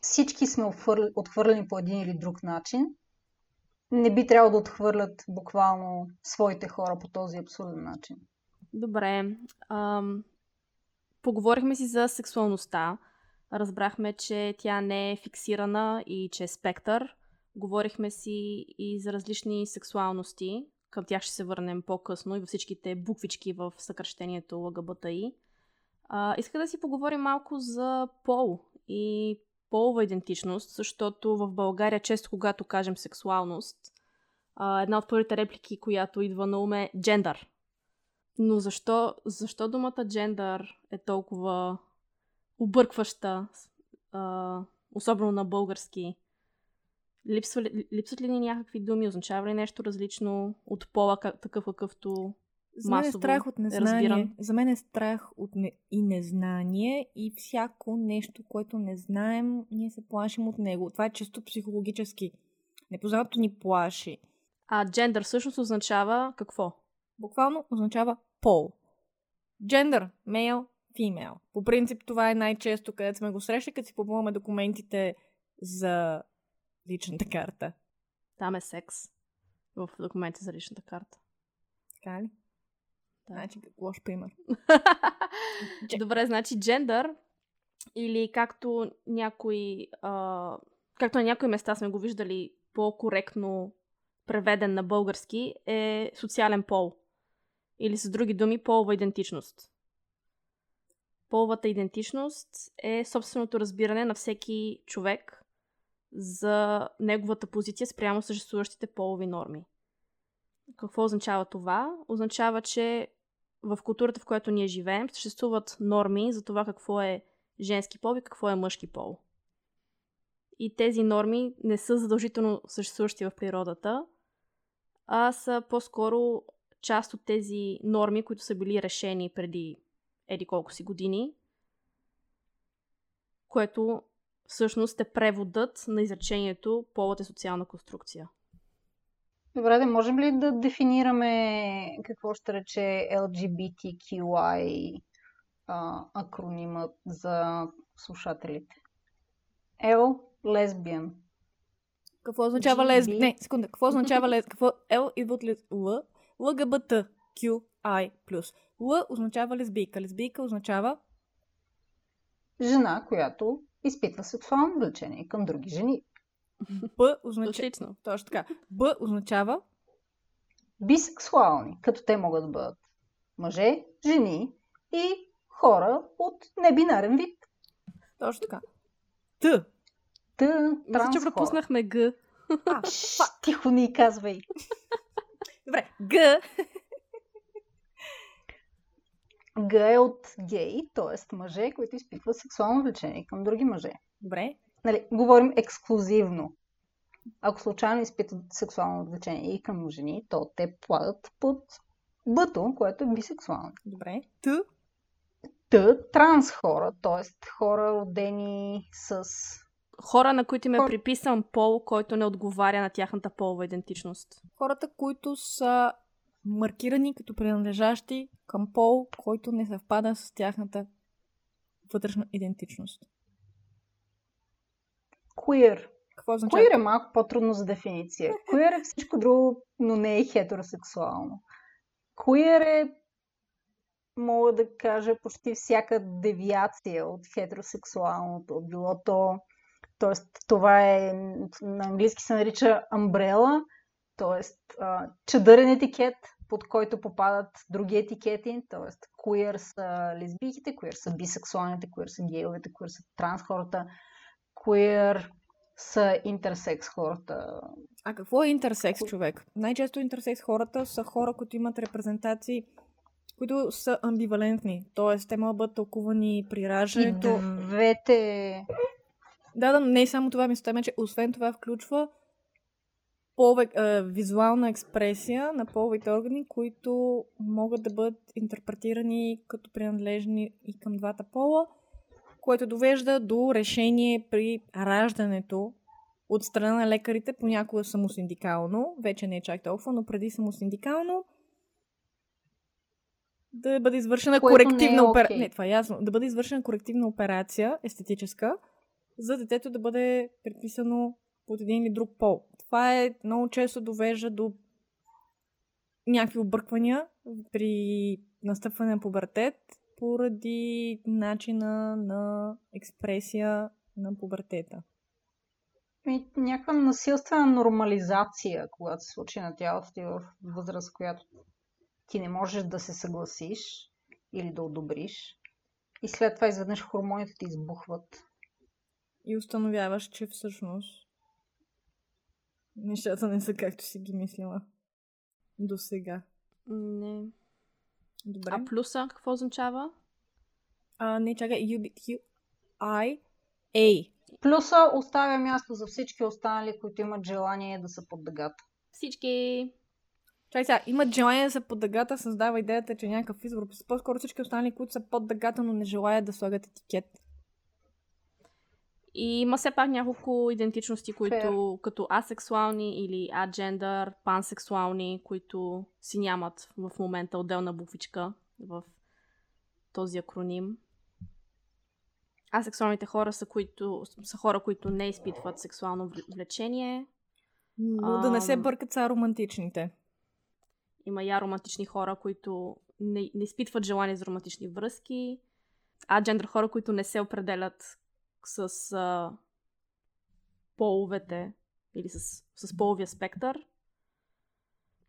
Speaker 1: всички сме отхвърли- отхвърлени по един или друг начин, не би трябвало да отхвърлят буквално своите хора по този абсурден начин.
Speaker 2: Добре. Ам, поговорихме си за сексуалността. Разбрахме, че тя не е фиксирана и че е спектър. Говорихме си и за различни сексуалности. Към тях ще се върнем по-късно и във всичките буквички в съкръщението ЛГБТИ. А, иска да си поговорим малко за пол и полова идентичност, защото в България често когато кажем сексуалност, а, една от първите реплики, която идва на ум е джендър. Но защо, защо думата джендър е толкова объркваща, а, особено на български? Липсва ли, липсват ли ни някакви думи? Означава ли нещо различно от пола, как, такъв какъвто
Speaker 3: За мен е страх от незнание.
Speaker 2: разбиран?
Speaker 3: За мен е страх от не... и незнание и всяко нещо, което не знаем, ние се плашим от него. Това е чисто психологически. Непознатото ни плаши.
Speaker 2: А джендър всъщност означава какво?
Speaker 3: Буквално означава пол. Джендър, male, female. По принцип това е най-често, където сме го срещали, като си попълваме документите за личната карта.
Speaker 2: Там е секс. В документа за личната карта.
Speaker 3: Така ли?
Speaker 2: Да.
Speaker 3: Значи, лош пример.
Speaker 2: Добре, значи джендър или както някои а, както на някои места сме го виждали по-коректно преведен на български е социален пол. Или с други думи полова идентичност. Половата идентичност е собственото разбиране на всеки човек за неговата позиция спрямо съществуващите полови норми. Какво означава това? Означава, че в културата, в която ние живеем, съществуват норми за това какво е женски пол и какво е мъжки пол. И тези норми не са задължително съществуващи в природата, а са по-скоро част от тези норми, които са били решени преди еди колко си години, което всъщност е преводът на изречението полът е социална конструкция.
Speaker 1: Добре, да можем ли да дефинираме какво ще рече LGBTQI а, акронимът за слушателите? L – лесбиян.
Speaker 3: Какво означава
Speaker 1: GB?
Speaker 3: лесби? Не, секунда. Какво означава лесби? Какво L идва от лес... Л? ЛГБТ QI+. Л означава лесбийка. Лесбийка означава
Speaker 1: Жена, която изпитва сексуално влечение към други жени.
Speaker 3: Б означава...
Speaker 2: Отлично.
Speaker 3: Точно така. Б означава
Speaker 1: Бисексуални, като те могат да бъдат мъже, жени и хора от небинарен вид.
Speaker 3: точно така. Т.
Speaker 1: Т,
Speaker 2: Мисля, че пропуснахме Г.
Speaker 3: А,
Speaker 1: Тихо ни казвай.
Speaker 3: добре. Г.
Speaker 1: Г е от гей, т.е. мъже, които изпитват сексуално влечение към други мъже.
Speaker 3: Добре.
Speaker 1: Нали, говорим ексклюзивно. Ако случайно изпитват сексуално влечение и към жени, то те падат под бъто, което е бисексуално.
Speaker 3: Добре. Т.
Speaker 1: Т, транс хора, т.е. хора родени с...
Speaker 2: Хора, на които им е приписан пол, който не отговаря на тяхната полова идентичност.
Speaker 3: Хората, които са маркирани като принадлежащи към пол, който не съвпада с тяхната вътрешна идентичност.
Speaker 1: Queer
Speaker 3: Какво означава?
Speaker 1: Queer е малко по-трудно за дефиниция. Queer е всичко друго, но не е хетеросексуално. Queer е, мога да кажа, почти всяка девиация от хетеросексуалното. Било то, т.е. това е, на английски се нарича umbrella, т.е. чадърен етикет, под който попадат други етикети, т.е. queer са лесбийките, queer са бисексуалните, queer са гейовете, queer са транс хората, queer са интерсекс хората.
Speaker 3: А какво е интерсекс човек? Най-често интерсекс хората са хора, които имат репрезентации, които са амбивалентни. Тоест, те могат да бъдат тълкувани при раждането.
Speaker 1: И двете...
Speaker 3: Да, да, не само това ми става, че освен това включва пове, е, визуална експресия на половите органи, които могат да бъдат интерпретирани като принадлежни и към двата пола, което довежда до решение при раждането от страна на лекарите, понякога самосиндикално, вече не е чак толкова, но преди самосиндикално, да бъде извършена Което корективна не е операция. Okay. Не, това е ясно. Да бъде извършена корективна операция, естетическа, за детето да бъде предписано под един или друг пол. Това е много често довежда до някакви обърквания при настъпване на пубертет поради начина на експресия на пубертета.
Speaker 1: И някаква насилствена нормализация, когато се случи на тялото ти в възраст, която ти не можеш да се съгласиш или да одобриш. И след това изведнъж хормоните ти избухват.
Speaker 3: И установяваш, че всъщност нещата не са както си ги мислила до сега.
Speaker 2: Не. Добре. А плюса какво означава?
Speaker 3: А, не, чакай. U, I, A.
Speaker 1: Плюса оставя място за всички останали, които имат желание да са под дъгата.
Speaker 2: Всички.
Speaker 3: Чай сега, имат желание да са под дъгата, създава идеята, че някакъв избор. По-скоро всички останали, които са под дъгата, но не желаят да слагат етикет.
Speaker 2: И има все пак няколко идентичности, които Fair. като асексуални или аджендър, пансексуални, които си нямат в момента отделна буквичка в този акроним. Асексуалните хора са, които, са хора, които не изпитват сексуално влечение.
Speaker 3: Но да не се бъркат са романтичните.
Speaker 2: Има и романтични хора, които не, не изпитват желание за романтични връзки. Аджендър хора, които не се определят с а, половете или с, с половия спектър.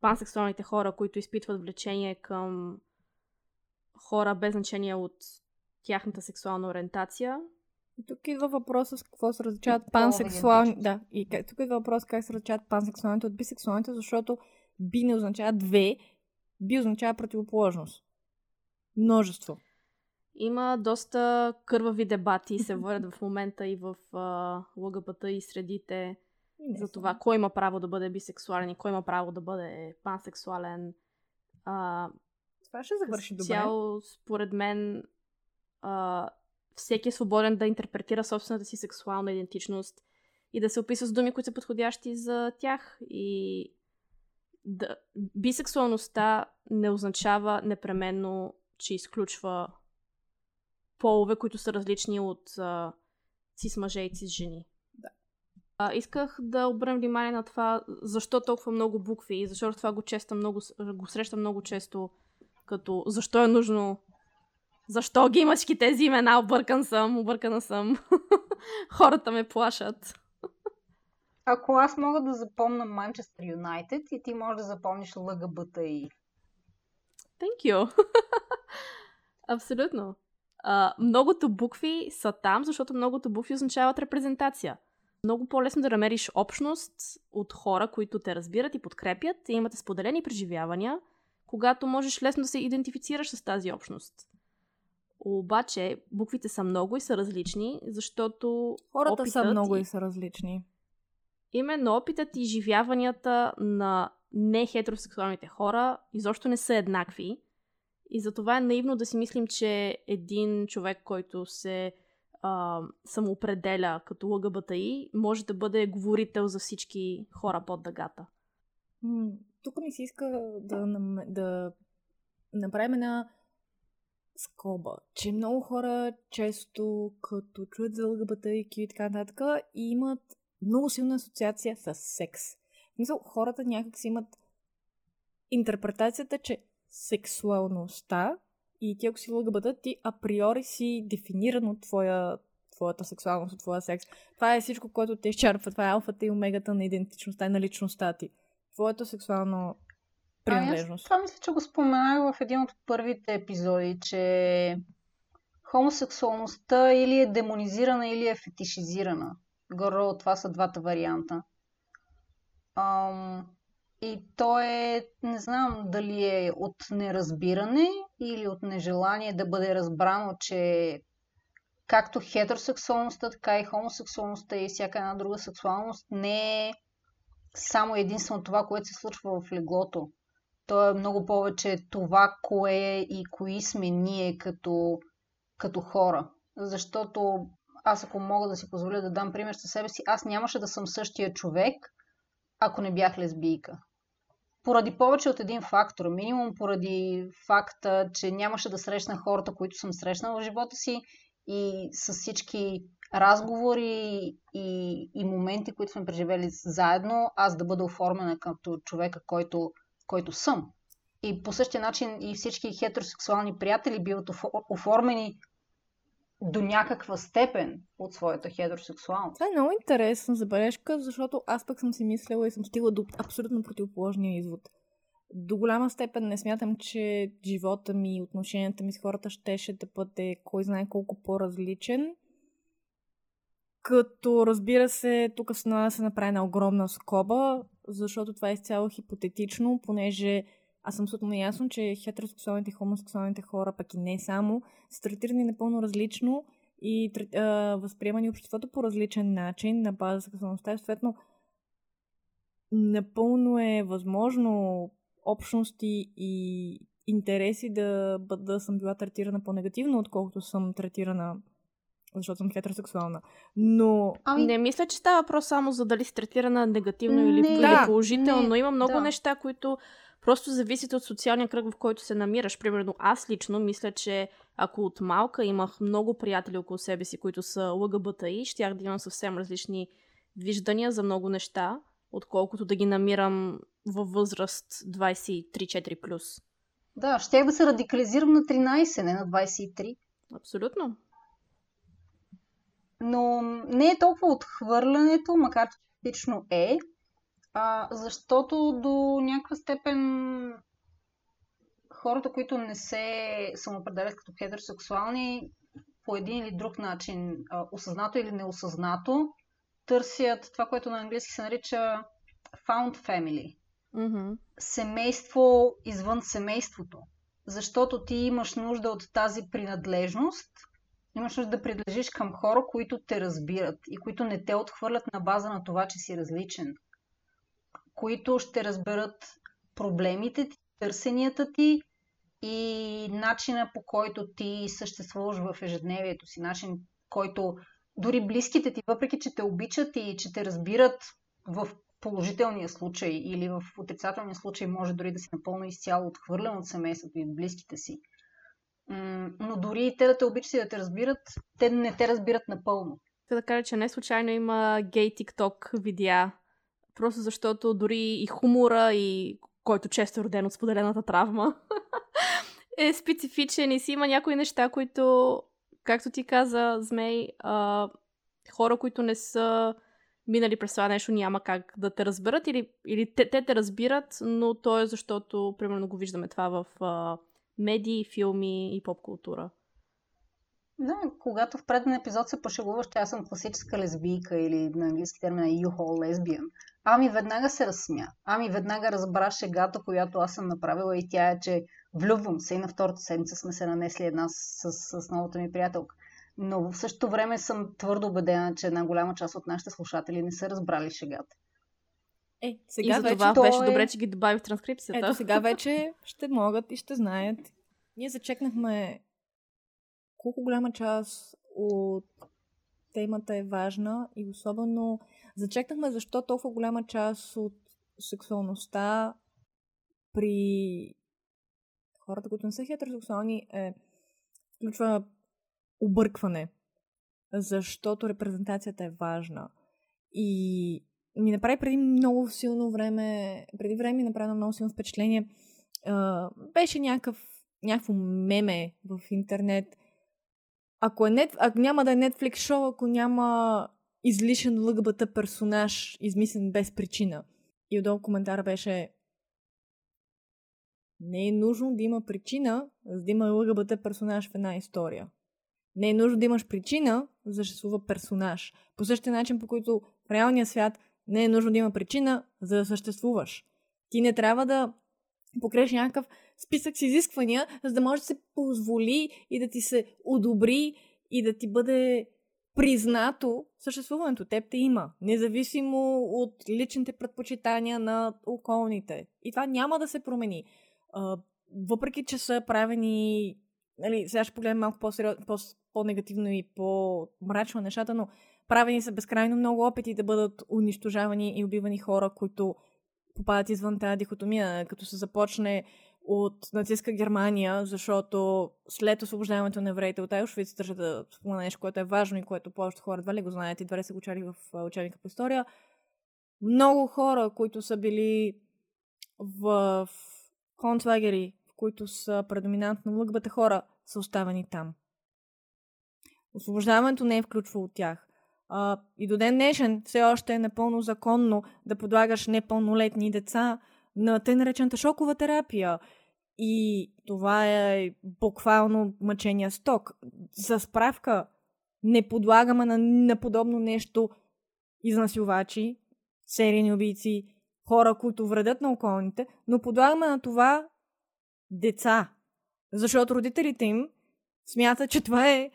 Speaker 2: Пансексуалните хора, които изпитват влечение към хора без значение от тяхната сексуална ориентация.
Speaker 3: И тук идва въпроса с какво се различават пансексуални... Да, и тук идва въпрос как се различават пансексуалните от бисексуалните, защото би не означава две, би означава противоположност. Множество.
Speaker 2: Има доста кървави дебати се водят в момента и в а, ЛГБТ и средите не за това кой има право да бъде бисексуален и кой има право да бъде пансексуален. А,
Speaker 3: това ще завърши добре.
Speaker 2: Цяло, според мен, а, всеки е свободен да интерпретира собствената си сексуална идентичност и да се описва с думи, които са подходящи за тях. И да, бисексуалността не означава непременно, че изключва полове, които са различни от а, цис мъже и цис жени.
Speaker 3: Да.
Speaker 2: А, исках да обърнем внимание на това, защо толкова много букви и защото това го, честа много, го срещам много често като защо е нужно защо ги имаш тези имена? Объркан съм, объркана съм. Хората ме плашат.
Speaker 1: Ако аз мога да запомна Манчестър Юнайтед и ти можеш да запомниш ЛГБТ и...
Speaker 2: Thank you. Абсолютно. Многото букви са там, защото многото букви означават репрезентация. Много по-лесно да намериш общност от хора, които те разбират и подкрепят и имате споделени преживявания, когато можеш лесно да се идентифицираш с тази общност. Обаче, буквите са много и са различни, защото.
Speaker 3: Хората са много и са различни.
Speaker 2: Именно опитът и изживяванията на нехетеросексуалните хора изобщо не са еднакви. И затова е наивно да си мислим, че един човек, който се а, самоопределя като ЛГБТИ, може да бъде говорител за всички хора под дъгата.
Speaker 3: Тук ми се иска да, да направим една скоба, че много хора често като чуят за ЛГБТ и така нататък имат много силна асоциация с секс. Мисъл, хората някак си имат интерпретацията, че сексуалността и ти ако си ЛГБТ, ти априори си дефиниран от твоя, твоята сексуалност, от твоя секс. Това е всичко, което те изчерпва. Това е алфата и омегата на идентичността и на личността ти. Твоето сексуално принадлежност.
Speaker 1: Това мисля, че го споменах в един от първите епизоди, че хомосексуалността или е демонизирана, или е фетишизирана. Горе това са двата варианта. Ам, и то е, не знам дали е от неразбиране или от нежелание да бъде разбрано, че както хетеросексуалността, така и хомосексуалността и всяка една друга сексуалност не е само единствено това, което се случва в леглото. То е много повече това, кое е и кои сме ние като, като хора. Защото аз ако мога да си позволя да дам пример със себе си, аз нямаше да съм същия човек, ако не бях лесбийка. Поради повече от един фактор. Минимум поради факта, че нямаше да срещна хората, които съм срещнала в живота си и с всички разговори и, и моменти, които сме преживели заедно, аз да бъда оформена като човека, който, който съм. И по същия начин и всички хетеросексуални приятели биват оформени до някаква степен от своята хетеросексуалност.
Speaker 3: Това е много интересна забележка, защото аз пък съм си мислила и съм стигла до абсолютно противоположния извод. До голяма степен не смятам, че живота ми и отношенията ми с хората щеше да бъде кой знае колко по-различен. Като разбира се, тук с се направи на огромна скоба, защото това е изцяло хипотетично, понеже аз съм абсолютно ясно, че хетеросексуалните и хомосексуалните хора, пък и не само, са третирани напълно различно и а, възприемани обществото по различен начин на база сексуалността. И съответно, напълно е възможно общности и интереси да, да съм била третирана по-негативно, отколкото съм третирана защото съм хетеросексуална. Но...
Speaker 2: Ами... Не мисля, че става въпрос само за дали си третирана негативно не, или, да, положително. Не, Има много да. неща, които Просто зависит от социалния кръг, в който се намираш. Примерно аз лично мисля, че ако от малка имах много приятели около себе си, които са ЛГБТИ, щях да имам съвсем различни виждания за много неща, отколкото да ги намирам във възраст 23-4+.
Speaker 1: Да, щях да се радикализирам на 13, не на 23.
Speaker 2: Абсолютно.
Speaker 1: Но не е толкова отхвърлянето, макар че лично е, а, защото до някаква степен хората, които не се самоопределят като хетеросексуални, по един или друг начин, а, осъзнато или неосъзнато, търсят това, което на английски се нарича found family.
Speaker 2: Mm-hmm.
Speaker 1: Семейство извън семейството. Защото ти имаш нужда от тази принадлежност, имаш нужда да принадлежиш към хора, които те разбират и които не те отхвърлят на база на това, че си различен които ще разберат проблемите ти, търсенията ти и начина по който ти съществуваш в ежедневието си, начин, който дори близките ти, въпреки че те обичат и че те разбират в положителния случай или в отрицателния случай, може дори да си напълно изцяло отхвърлен от семейството и от близките си. Но дори и те да те обичат и да те разбират, те не те разбират напълно.
Speaker 2: Та да кажа, че не случайно има гей тикток видеа Просто защото дори и хумора, и който често е роден от споделената травма, е специфичен и си има някои неща, които, както ти каза, Змей, а, хора, които не са минали през това нещо, няма как да те разберат или, или те, те те разбират, но то е защото, примерно, го виждаме това в а, медии, филми и поп култура.
Speaker 1: Да, когато в преден епизод се пошегуваш, че аз съм класическа лесбийка или на английски термин е U-Haul lesbian, ами веднага се разсмя. Ами веднага разбра шегата, която аз съм направила и тя е, че влюбвам се и на втората седмица сме се нанесли една с, с, с новата ми приятелка. Но в същото време съм твърдо убедена, че една голяма част от нашите слушатели не са разбрали шегата.
Speaker 3: Е, сега
Speaker 2: и за това
Speaker 3: вече
Speaker 2: беше е... добре, че ги добави в транскрипцията.
Speaker 3: Ето сега вече ще могат и ще знаят. Ние зачекнахме колко голяма част от темата е важна и особено зачекнахме защо толкова голяма част от сексуалността при хората, които не са хетеросексуални, е, включва объркване, защото репрезентацията е важна. И ми направи преди много силно време, преди време ми направи много силно впечатление. А, беше някакъв, някакво меме в интернет. Ако, е нет, ако няма да е Netflix шоу, ако няма излишен лъгбата персонаж, измислен без причина. И отдолу коментар беше не е нужно да има причина, за да има лъгбата персонаж в една история. Не е нужно да имаш причина, за да съществува персонаж. По същия начин, по който в реалния свят не е нужно да има причина, за да съществуваш. Ти не трябва да покреш някакъв списък с изисквания, за да може да се позволи и да ти се одобри и да ти бъде признато съществуването. Теб те има, независимо от личните предпочитания на околните. И това няма да се промени. въпреки, че са правени нали, сега ще погледнем малко по по-негативно и по-мрачно нещата, но правени са безкрайно много опити да бъдат унищожавани и убивани хора, които попадат извън тази дихотомия, като се започне от нацистска Германия, защото след освобождаването на евреите от Айошвиц, държа да спомена нещо, което е важно и което повечето хора едва ли го знаят и две са го чали в учебника по история, много хора, които са били в концлагери, в които са предоминантно лъгбата хора, са оставени там. Освобождаването не е включвало от тях. А, и до ден днешен все още е напълно законно да подлагаш непълнолетни деца на тъй наречената шокова терапия. И това е буквално мъчения сток. За справка, не подлагаме на, на подобно нещо изнасилвачи, серийни убийци, хора, които вредят на околните, но подлагаме на това деца. Защото родителите им смятат, че това е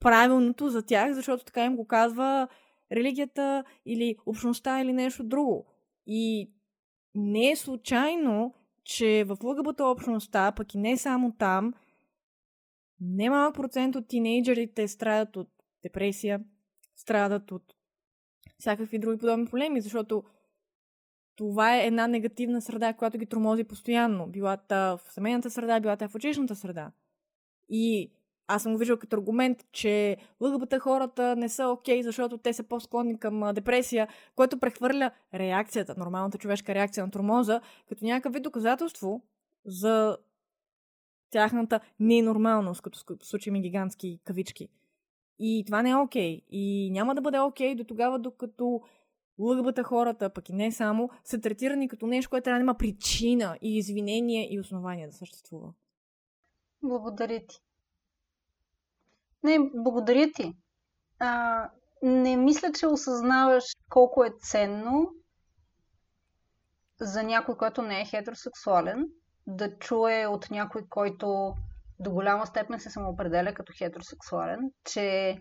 Speaker 3: правилното за тях, защото така им го казва религията или общността или нещо друго. И не е случайно, че в лъгъбата общността, пък и не само там, немалък процент от тинейджерите страдат от депресия, страдат от всякакви други подобни проблеми, защото това е една негативна среда, която ги тормози постоянно. Била в семейната среда, била в училищната среда. И аз съм го виждал като аргумент, че ЛГБТ хората не са окей, okay, защото те са по-склонни към депресия, което прехвърля реакцията, нормалната човешка реакция на тормоза, като някакъв вид доказателство за тяхната ненормалност, като случаем гигантски кавички. И това не е окей. Okay. И няма да бъде окей okay до тогава, докато лъгбата хората, пък и не само, са третирани като нещо, което трябва да има причина и извинение и основание да съществува.
Speaker 1: Благодаря ти. Не, благодаря ти. А, не мисля, че осъзнаваш колко е ценно за някой, който не е хетеросексуален, да чуе от някой, който до голяма степен се самоопределя като хетеросексуален, че,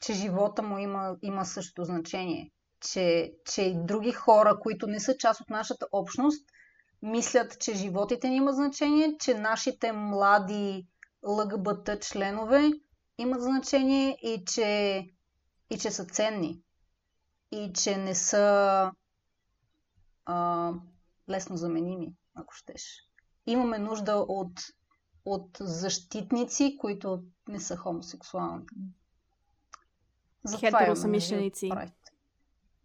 Speaker 1: че живота му има, има същото значение. Че, че и други хора, които не са част от нашата общност, мислят, че животите ни имат значение, че нашите млади ЛГБТ членове имат значение и че, и че са ценни. И че не са а, лесно заменими, ако щеш. Имаме нужда от, от защитници, които не са хомосексуални.
Speaker 2: Хетеросъмишленици.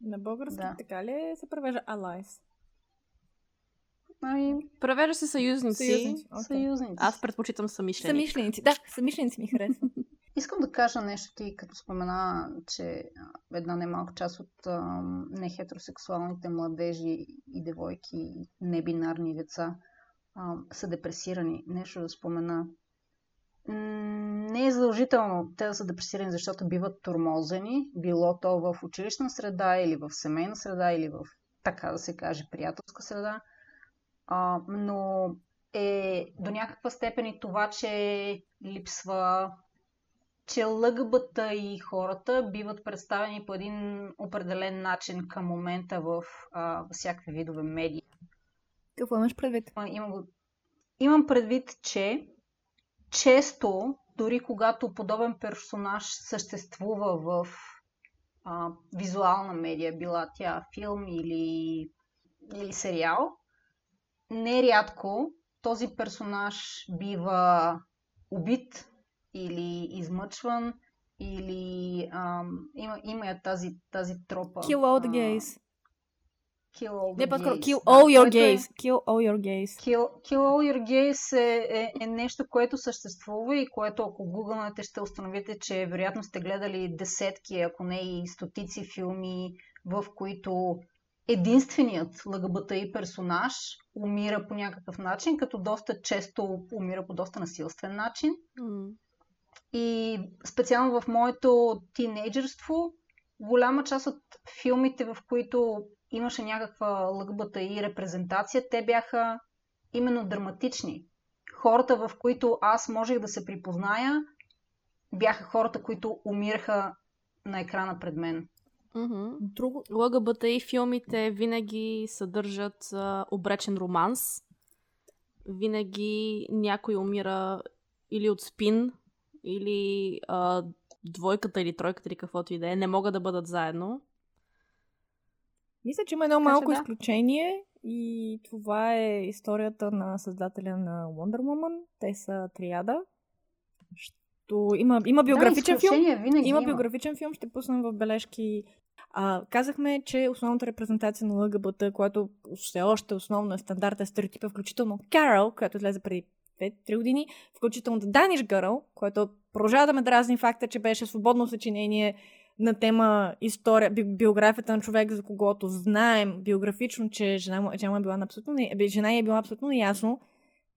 Speaker 3: На български да. така ли се превежда allies?
Speaker 2: Ами... Превежда се съюзници.
Speaker 1: Съюзници. Okay. съюзници.
Speaker 2: Аз предпочитам самишленици.
Speaker 3: Самишленици, да, самишленици ми харесват.
Speaker 1: Искам да кажа нещо ти, като спомена, че една немалка част от нехетеросексуалните младежи и девойки, небинарни деца а, са депресирани. Нещо да спомена. Не е задължително те да са депресирани, защото биват тормозени, било то в училищна среда или в семейна среда или в, така да се каже, приятелска среда а, но е до някаква степен и това, че липсва, че лъгбата и хората биват представени по един определен начин към момента в а, всякакви видове медии.
Speaker 3: Какво имаш предвид?
Speaker 1: Имам, имам предвид, че често, дори когато подобен персонаж съществува в а, визуална медия, била тя филм или, или сериал, нерядко този персонаж бива убит или измъчван или ам, има, има я тази, тази тропа.
Speaker 3: Kill all the gays.
Speaker 1: Kill all the
Speaker 3: Не,
Speaker 1: gays.
Speaker 3: kill all your
Speaker 1: е-
Speaker 3: gays. Kill all your gays.
Speaker 1: Kill, kill All Your Gays е, е, е нещо, което съществува и което ако гугълнете ще установите, че вероятно сте гледали десетки, ако не и стотици филми, в които единственият ЛГБТИ персонаж умира по някакъв начин, като доста често умира по доста насилствен начин.
Speaker 2: М.
Speaker 1: И специално в моето тинейджерство, голяма част от филмите, в които имаше някаква лъгбата и репрезентация, те бяха именно драматични. Хората, в които аз можех да се припозная, бяха хората, които умираха на екрана пред мен.
Speaker 2: Мгм.
Speaker 3: Друго,
Speaker 2: ЛГБТИ филмите винаги съдържат а, обречен романс. Винаги някой умира или от спин, или а, двойката или тройката или каквото и да е. Не могат да бъдат заедно.
Speaker 3: Мисля, че има едно
Speaker 2: Така
Speaker 3: малко
Speaker 2: да.
Speaker 3: изключение и това е историята на създателя на Wonder Woman. Те са триада. Що... Има, има биографичен
Speaker 1: да,
Speaker 3: филм.
Speaker 1: винаги
Speaker 3: Има
Speaker 1: има.
Speaker 3: биографичен филм, ще пуснем в бележки. А, казахме, че основната репрезентация на ЛГБТ, която все още е стандарта стереотипа, включително Карол, която излезе преди 5-3 години, включително The Danish Girl, което продължава да ме дразни факта, че беше свободно съчинение на тема история, би, биографията на човек, за когото знаем биографично, че жена жена му е била абсолютно, жена е била абсолютно неясно,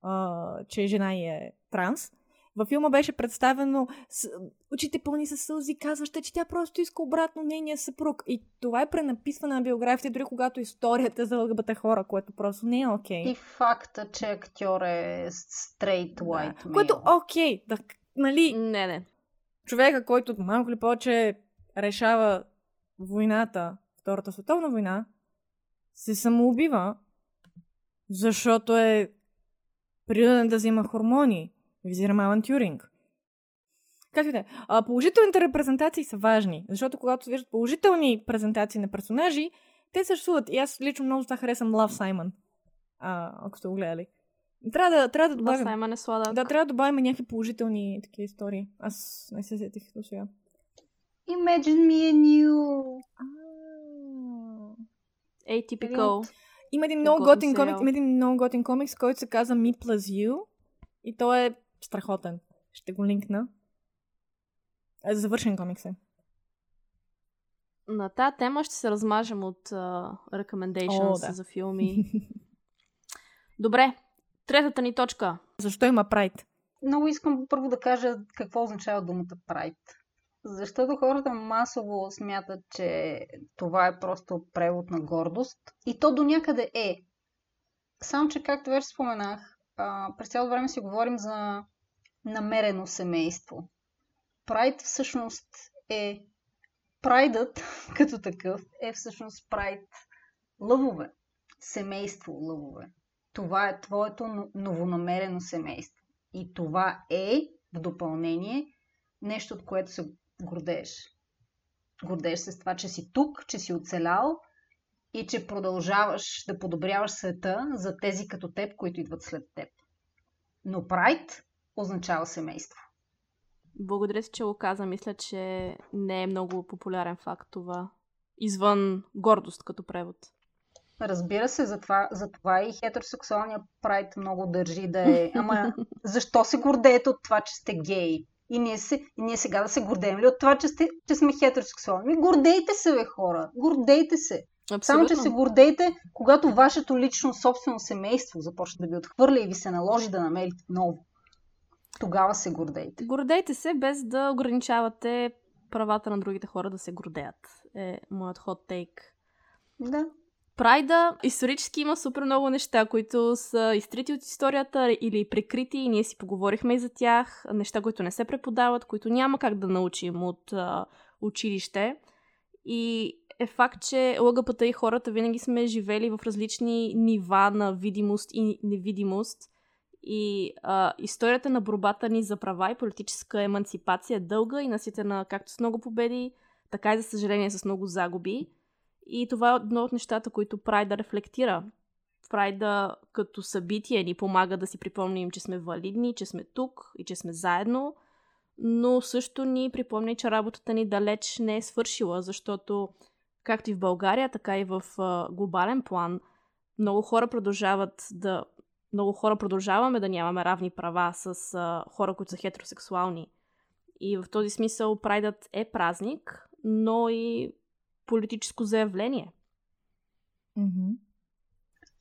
Speaker 3: а, че жена е транс. Във филма беше представено с, очите пълни с сълзи, казваща, че тя просто иска обратно нейния съпруг. И това е пренаписване на биографията, дори когато историята за лъгбата хора, което просто не е окей.
Speaker 1: И факта, че актьор е straight white
Speaker 3: Да. Което окей, да, нали,
Speaker 2: Не, не.
Speaker 3: човека, който малко ли повече решава войната, Втората световна война, се самоубива, защото е принуден да взима хормони. Визирам Алан Тюринг. Както да е. А, Положителните репрезентации са важни, защото когато се виждат положителни презентации на персонажи, те съществуват. И аз лично много това харесвам Лав Саймън. Ако сте го гледали. Трябва да, трябва да добавим.
Speaker 2: Саймън е сладък.
Speaker 3: Да, трябва да добавим някакви положителни такива истории. Аз не се сетих до сега.
Speaker 1: Imagine me and you.
Speaker 2: Atypical.
Speaker 3: Има един много
Speaker 2: Готин
Speaker 3: комикс, има един много готин комикс, който се казва Me Plus You. И той е страхотен. Ще го линкна. Е, завършен комикс е.
Speaker 2: На тази тема ще се размажем от uh, recommendations
Speaker 3: О, да.
Speaker 2: за филми. Добре, третата ни точка.
Speaker 3: Защо има прайд?
Speaker 1: Много искам първо да кажа какво означава думата Pride. Защото хората масово смятат, че това е просто превод на гордост. И то до някъде е. Само, че както вече споменах, през цялото време си говорим за намерено семейство. Прайд всъщност е... Прайдът като такъв е всъщност прайд лъвове. Семейство лъвове. Това е твоето но- новонамерено семейство. И това е, в допълнение, нещо, от което се гордееш. Гордееш се с това, че си тук, че си оцелял и че продължаваш да подобряваш света за тези като теб, които идват след теб. Но прайд означава семейство.
Speaker 2: Благодаря си, че го каза. Мисля, че не е много популярен факт това. Извън гордост като превод.
Speaker 1: Разбира се, затова, затова и хетеросексуалният прайд много държи да е. Ама защо се гордеете от това, че сте геи? И ние, се, и ние сега да се гордеем ли от това, че, сте, че сме хетеросексуални? Гордейте се, бе, хора! Гордейте се!
Speaker 2: Абсолютно.
Speaker 1: Само, че се гордейте, когато вашето лично собствено семейство започне да ви отхвърля и ви се наложи да намерите ново. Тогава се гордейте.
Speaker 2: Гордейте се, без да ограничавате правата на другите хора да се гордеят. Е моят хот тейк.
Speaker 1: Да.
Speaker 2: Прайда исторически има супер много неща, които са изтрити от историята или прикрити и ние си поговорихме и за тях. Неща, които не се преподават, които няма как да научим от а, училище. И е факт, че ЛГБТ и хората винаги сме живели в различни нива на видимост и невидимост. И а, историята на борбата ни за права и политическа емансипация е дълга и наситена както с много победи, така и за съжаление с много загуби. И това е едно от нещата, които Прайда рефлектира. Прайда като събитие ни помага да си припомним, че сме валидни, че сме тук и че сме заедно. Но също ни припомня, че работата ни далеч не е свършила, защото както и в България, така и в а, глобален план, много хора продължават да. Много хора продължаваме да нямаме равни права с а, хора, които са хетеросексуални. И в този смисъл прайдът е празник, но и политическо заявление.
Speaker 3: Mm-hmm.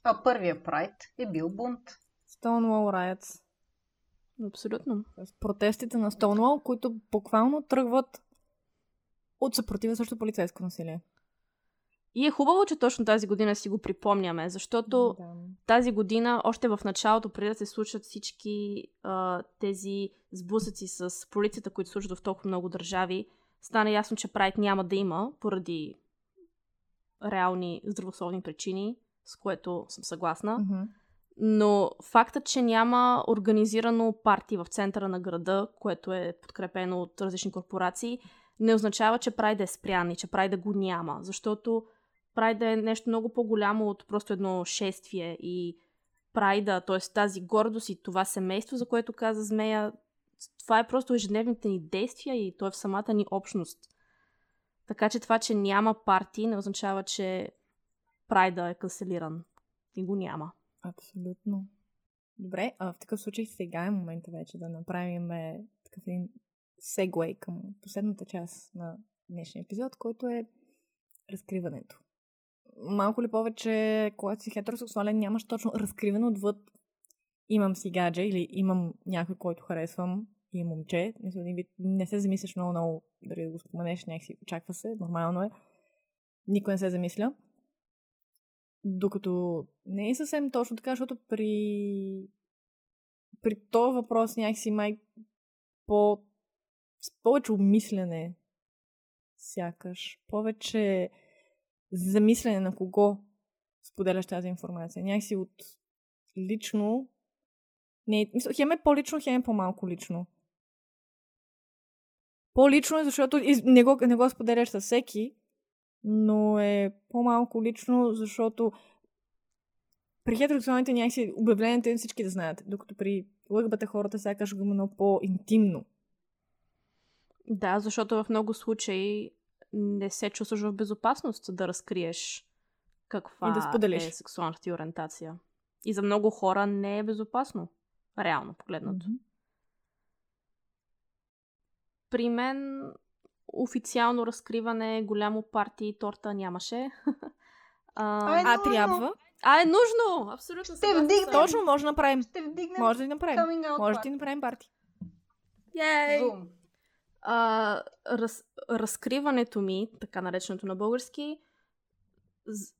Speaker 1: А първия прайд е бил бунт.
Speaker 3: Stonewall Riots.
Speaker 2: Абсолютно.
Speaker 3: Протестите на Stonewall, които буквално тръгват от съпротива срещу полицейско насилие.
Speaker 2: И е хубаво, че точно тази година си го припомняме, защото
Speaker 3: Да.
Speaker 2: тази година, още в началото, преди да се случат всички а, тези сблъсъци с полицията, които случват в толкова много държави, стана ясно, че Прайд няма да има поради реални здравословни причини, с което съм съгласна.
Speaker 3: Мгм.
Speaker 2: Но фактът, че няма организирано парти в центъра на града, което е подкрепено от различни корпорации, не означава, че Прайда е спрян и че Прайда го няма. Защото Прайда е нещо много по-голямо от просто едно шествие и Прайда, т.е. тази гордост и това семейство, за което каза Змея, това е просто ежедневните ни действия и то е в самата ни общност. Така че това, че няма парти, не означава, че Прайда е канцелиран. И го няма.
Speaker 3: Абсолютно. Добре, а в такъв случай сега е момента вече да направим такъв един сегвей към последната част на днешния епизод, който е разкриването. Малко ли повече, когато си хетеросексуален, нямаш точно разкриване отвъд имам си гадже или имам някой, който харесвам и е момче. Не се замисляш много, много, дали да го споменеш, някакси очаква се, нормално е. Никой не се замисля. Докато не е съвсем точно така, защото при при този въпрос някакси май по с повече обмислене сякаш, повече замислене на кого споделяш тази информация. Някакси от лично не, хем е по-лично, хем е по-малко лично. По-лично е, защото не го, не го споделяш със всеки, но е по-малко лично, защото при хетеросексуалните някакси обявленията им всички да знаят, докато при лъгбата хората сякаш го много по-интимно.
Speaker 2: Да, защото в много случаи не се чувстваш в безопасност да разкриеш каква
Speaker 3: И да споделиш.
Speaker 2: е сексуалната ти ориентация. И за много хора не е безопасно. Реално погледнато.
Speaker 3: Мгм.
Speaker 2: При мен официално разкриване, голямо парти и торта нямаше. а,
Speaker 3: А,
Speaker 1: но-
Speaker 3: трябва.
Speaker 2: а, е нужно! Абсолютно.
Speaker 1: Ще вдигнем.
Speaker 3: Точно, може да направим.
Speaker 1: Ще вдигнем
Speaker 3: Може да направим. Може да направим парти.
Speaker 2: Йей! А, раз, разкриването ми, така нареченото на български,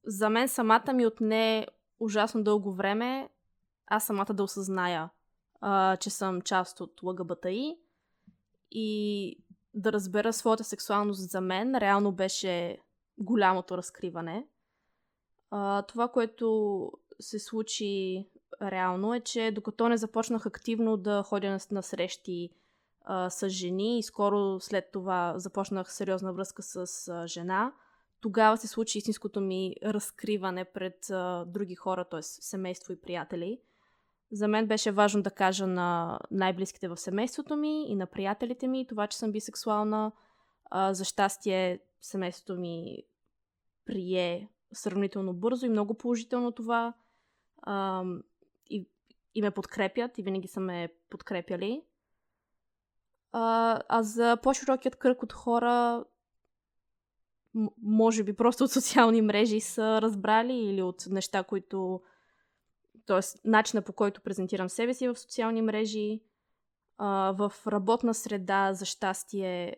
Speaker 2: за мен самата ми отне ужасно дълго време аз самата да осъзная, а, че съм част от ЛГБТИ и да разбера своята сексуалност за мен реално беше голямото разкриване. А, това, което се случи реално е, че докато не започнах активно да ходя на, на срещи а, с жени и скоро след това започнах сериозна връзка с а, жена, тогава се случи истинското ми разкриване пред а, други хора, т.е. семейство и приятели. За мен беше важно да кажа на най-близките в семейството ми и на приятелите ми това, че съм бисексуална. А, за щастие, семейството ми прие сравнително бързо и много положително това. А, и, и ме подкрепят, и винаги са ме подкрепяли. А, а за по-широкият кръг от хора, може би просто от социални мрежи са разбрали или от неща, които. Тоест, начина по който презентирам себе си в социални мрежи, в работна среда, за щастие,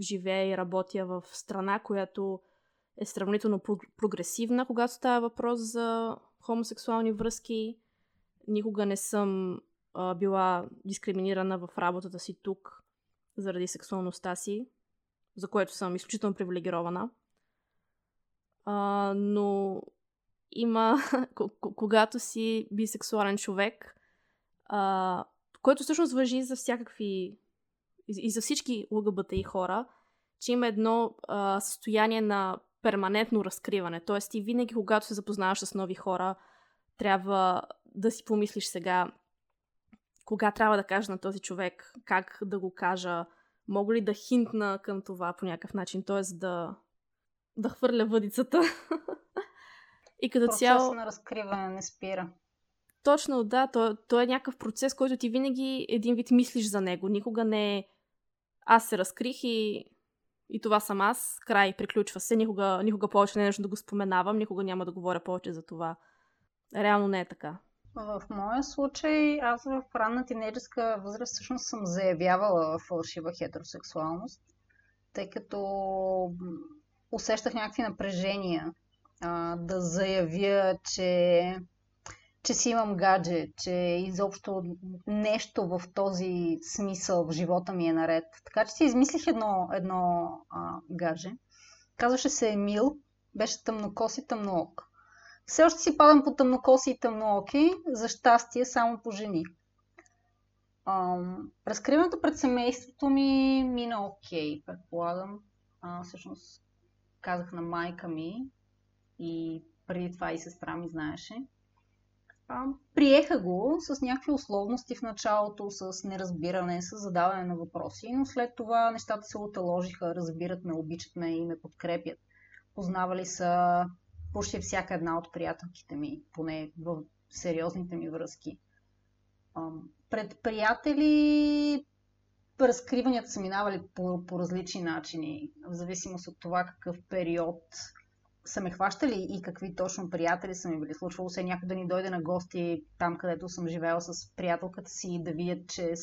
Speaker 2: живея и работя в страна, която е сравнително про- прогресивна, когато става въпрос за хомосексуални връзки. Никога не съм била дискриминирана в работата си тук заради сексуалността си, за което съм изключително привилегирована. Но има, когато си бисексуален човек, а, който всъщност въжи за всякакви и и за всички ЛГБТИ хора, че има едно а, състояние на перманентно разкриване. Тоест ти винаги, когато се запознаваш с нови хора, трябва да си помислиш сега кога трябва да кажа на този човек, как да го кажа, мога ли да хинтна към това по някакъв начин, т.е. да, да хвърля въдицата.
Speaker 1: И като Процес цяло... на разкриване не спира.
Speaker 2: Точно, да. То, то е някакъв процес, който ти винаги един вид мислиш за него. Никога не е аз се разкрих и, и това съм аз. Край, приключва се. Никога, никога повече не е нещо да го споменавам. Никога няма да говоря повече за това. Реално не е така.
Speaker 1: В моя случай, аз в ранна тинейджерска възраст всъщност съм заявявала фалшива хетеросексуалност, тъй като усещах някакви напрежения да заявя, че, че си имам гадже, че изобщо нещо в този смисъл в живота ми е наред. Така че си измислих едно, едно а, гадже. Казваше се Емил, беше тъмнокос и тъмноок. Все още си падам по тъмнокоси и тъмнооки, за щастие само по жени. разкриването пред семейството ми мина окей, okay, предполагам. А, всъщност казах на майка ми и преди това и сестра ми знаеше. А, приеха го с някакви условности в началото, с неразбиране, с задаване на въпроси, но след това нещата се оталожиха, разбират ме, обичат ме и ме подкрепят. Познавали са почти всяка една от приятелките ми, поне в сериозните ми връзки. Пред приятели разкриванията са минавали по, по различни начини, в зависимост от това какъв период са ме хващали и какви точно приятели са ми били. Случвало се някой да ни дойде на гости там, където съм живела с приятелката си и да видят, че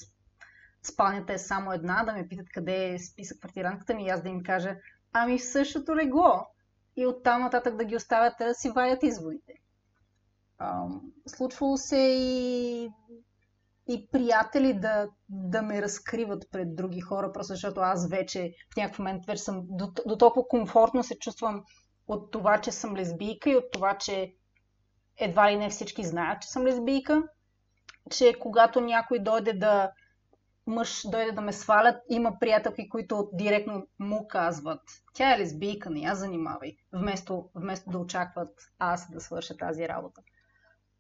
Speaker 1: спалнята е само една, да ме питат къде е списък квартирантката ми и аз да им кажа, ами в същото легло и оттам нататък да ги оставят да си вадят изводите. случвало се и, и приятели да, да ме разкриват пред други хора, просто защото аз вече в някакъв момент вече съм до, до толкова комфортно се чувствам от това, че съм лесбийка и от това, че едва ли не всички знаят, че съм лесбийка, че когато някой дойде да мъж дойде да ме свалят, има приятелки, които директно му казват, тя е лесбийка, не я занимавай, вместо, вместо да очакват аз да свърша тази работа.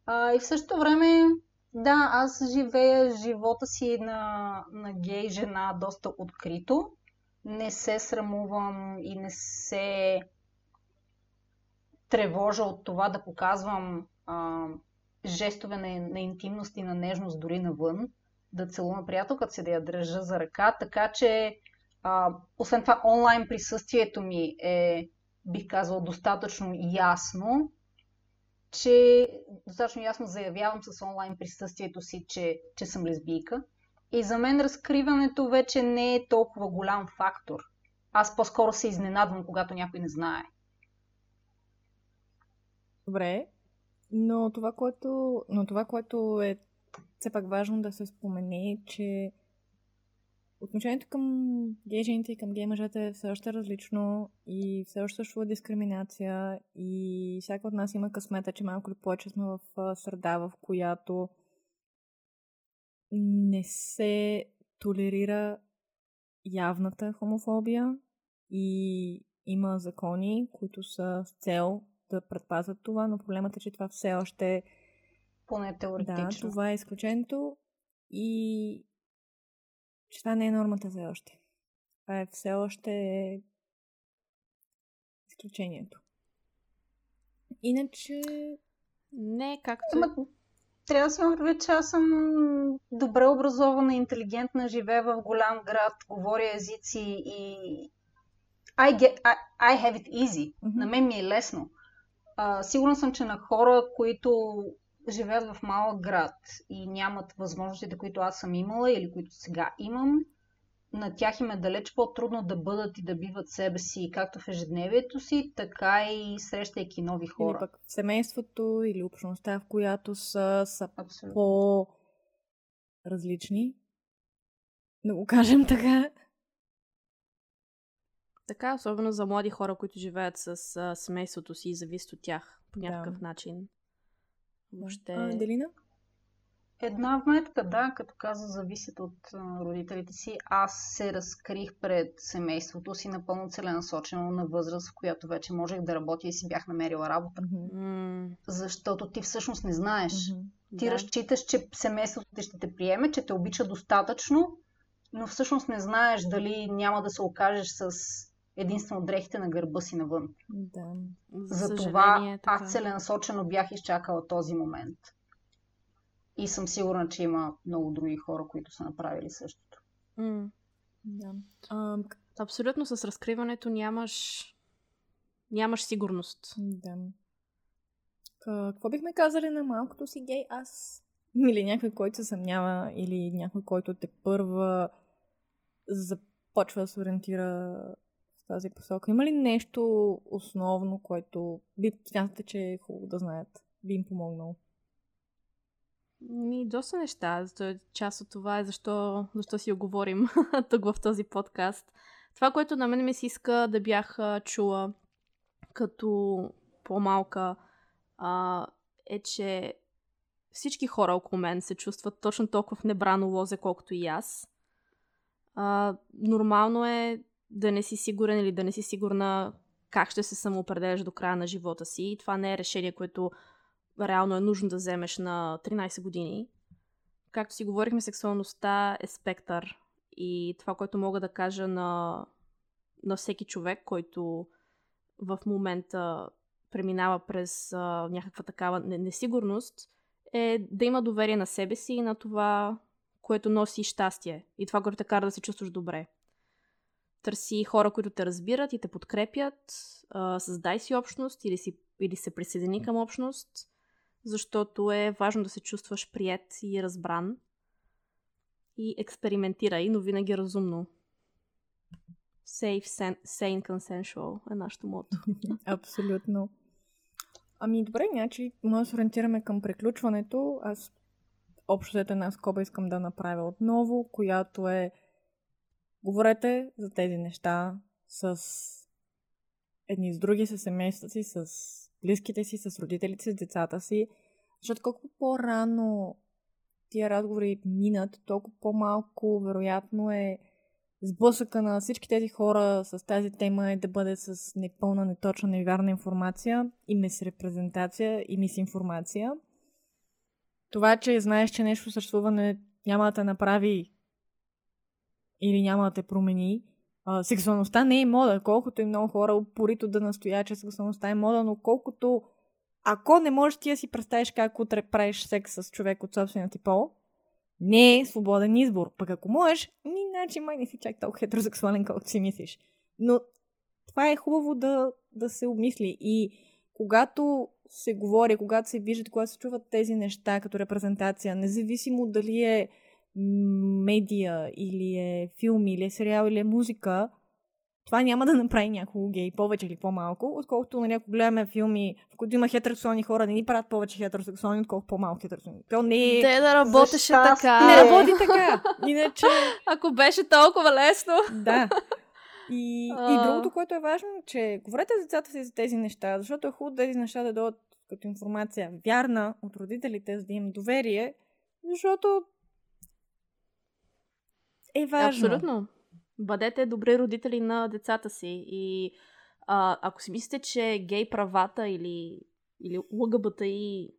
Speaker 1: А, и в същото време, да, аз живея живота си на, на гей жена доста открито. Не се срамувам и не се тревожа от това да показвам а, жестове на, на интимност и на нежност дори навън да целуна приятелката си, да я държа за ръка, така че а, освен това онлайн присъствието ми е, бих казал, достатъчно ясно, че достатъчно ясно заявявам с онлайн присъствието си, че, че съм лесбийка. И за мен разкриването вече не е толкова голям фактор. Аз по-скоро се изненадвам, когато някой не знае.
Speaker 3: Добре, но това, което, но това, което е все пак важно да се спомене, че отношението към гей жените и към гей мъжете е все още различно и все още съществува дискриминация и всяка от нас има късмета, че малко ли повече сме в среда, в която не се толерира явната хомофобия и има закони, които са с цел да предпазват това, но проблемът е, че това все още е
Speaker 1: поне теоретично.
Speaker 3: Да, това е изключението и че това не е нормата все още. Това е все още изключението. Иначе...
Speaker 2: Не, както...
Speaker 1: Ама, трябва да си имам че аз съм добре образована, интелигентна, живея в голям град, говоря езици и I, get, I, I have it easy. Mm-hmm. На мен ми е лесно. А, сигурна съм, че на хора, които живеят в малък град и нямат възможностите, които аз съм имала или които сега имам, на тях им е далеч по-трудно да бъдат и да биват себе си, както в ежедневието си, така и срещайки нови хора.
Speaker 3: Или пък в семейството или общността, в която са, са по-различни. Да го кажем така.
Speaker 2: Така, особено за млади хора, които живеят с а, семейството си и зависят от тях по някакъв
Speaker 3: да.
Speaker 2: начин.
Speaker 3: Въобще... А, Делина?
Speaker 1: Една вметка, да, като каза, зависят от родителите си. Аз се разкрих пред семейството си напълно целенасочено на възраст, в която вече можех да работя и си бях намерила работа.
Speaker 2: Mm-hmm.
Speaker 1: Защото ти всъщност не знаеш.
Speaker 3: Mm-hmm.
Speaker 1: Ти
Speaker 2: Да.
Speaker 1: разчиташ, че семейството ти ще те приеме, че те обича достатъчно, но всъщност не знаеш дали няма да се окажеш с единствено дрехите на гърба си навън.
Speaker 3: Да.
Speaker 2: За
Speaker 1: Затова
Speaker 2: е така.
Speaker 1: аз целенасочено бях изчакала този момент. И съм сигурна, че има много други хора, които са направили същото.
Speaker 2: М.
Speaker 3: да. А,
Speaker 2: Абсолютно с разкриването нямаш нямаш сигурност.
Speaker 3: да. Какво бихме казали на малкото си гей аз? Или някой, който се съмнява, или някой, който те първа започва да се ориентира тази посока. Има ли нещо основно, което би смятате, че е хубаво да знаят? Би им помогнало?
Speaker 2: Ми, доста неща. Зато част от това е защо, защо си оговорим тук в този подкаст. Това, което на мен ми се иска да бях чула като по-малка, а, е, че всички хора около мен се чувстват точно толкова в небрано лозе, колкото и аз. А, нормално е да не си сигурен или да не си сигурна как ще се самоопределяш до края на живота си. И това не е решение, което реално е нужно да вземеш на 13 години. Както си говорихме, сексуалността е спектър. И това, което мога да кажа на, на всеки човек, който в момента преминава през а, някаква такава не- несигурност, е да има доверие на себе си и на това, което носи щастие. И това, което те кара да се чувстваш добре. Търси хора, които те разбират и те подкрепят. Създай си общност или, си, или се присъедини към общност, защото е важно да се чувстваш прият и разбран. И експериментирай, но винаги разумно. Safe, sen- sane, consensual е нашето мото.
Speaker 3: Абсолютно. Ами добре, значи може да се ориентираме към приключването. Аз общо взето една скоба искам да направя отново, която е говорете за тези неща с едни с други, с семействата си, с близките си, с родителите си, с децата си. Защото колкото по-рано тия разговори минат, толкова по-малко вероятно е сблъсъка на всички тези хора с тази тема е да бъде с непълна, неточна, невярна информация и мисрепрезентация и мисинформация. Това, че знаеш, че нещо съществува, не, няма да те направи или няма да те промени. А, сексуалността не е мода, колкото и много хора упорито да настоят, че сексуалността е мода, но колкото ако не можеш ти да си представиш как утре правиш секс с човек от собствения ти пол, не е свободен избор. Пък ако можеш, ми, значи май не си чак толкова хетеросексуален, колкото си мислиш. Но това е хубаво да, да се обмисли. И когато се говори, когато се виждат, когато се чуват тези неща като репрезентация, независимо дали е медия, или е филм, или е сериал, или е музика, това няма да направи някого гей повече или по-малко, отколкото нали, ако гледаме филми, в които има хетеросексуални хора, не ни правят повече хетеросексуални, отколкото по-малко хетеросексуални. То не е...
Speaker 2: Те да работеше така.
Speaker 3: Не работи така. Иначе,
Speaker 2: Ако беше толкова лесно.
Speaker 3: да. И, и
Speaker 2: А.
Speaker 3: другото, което е важно, че говорете с децата си за тези неща, защото е хубаво тези неща да дойдат като информация вярна от родителите, за да им доверие, защото е важно.
Speaker 2: Абсолютно. Бъдете добри родители на децата си. И а, ако си мислите, че гей правата или, или ЛГБТ и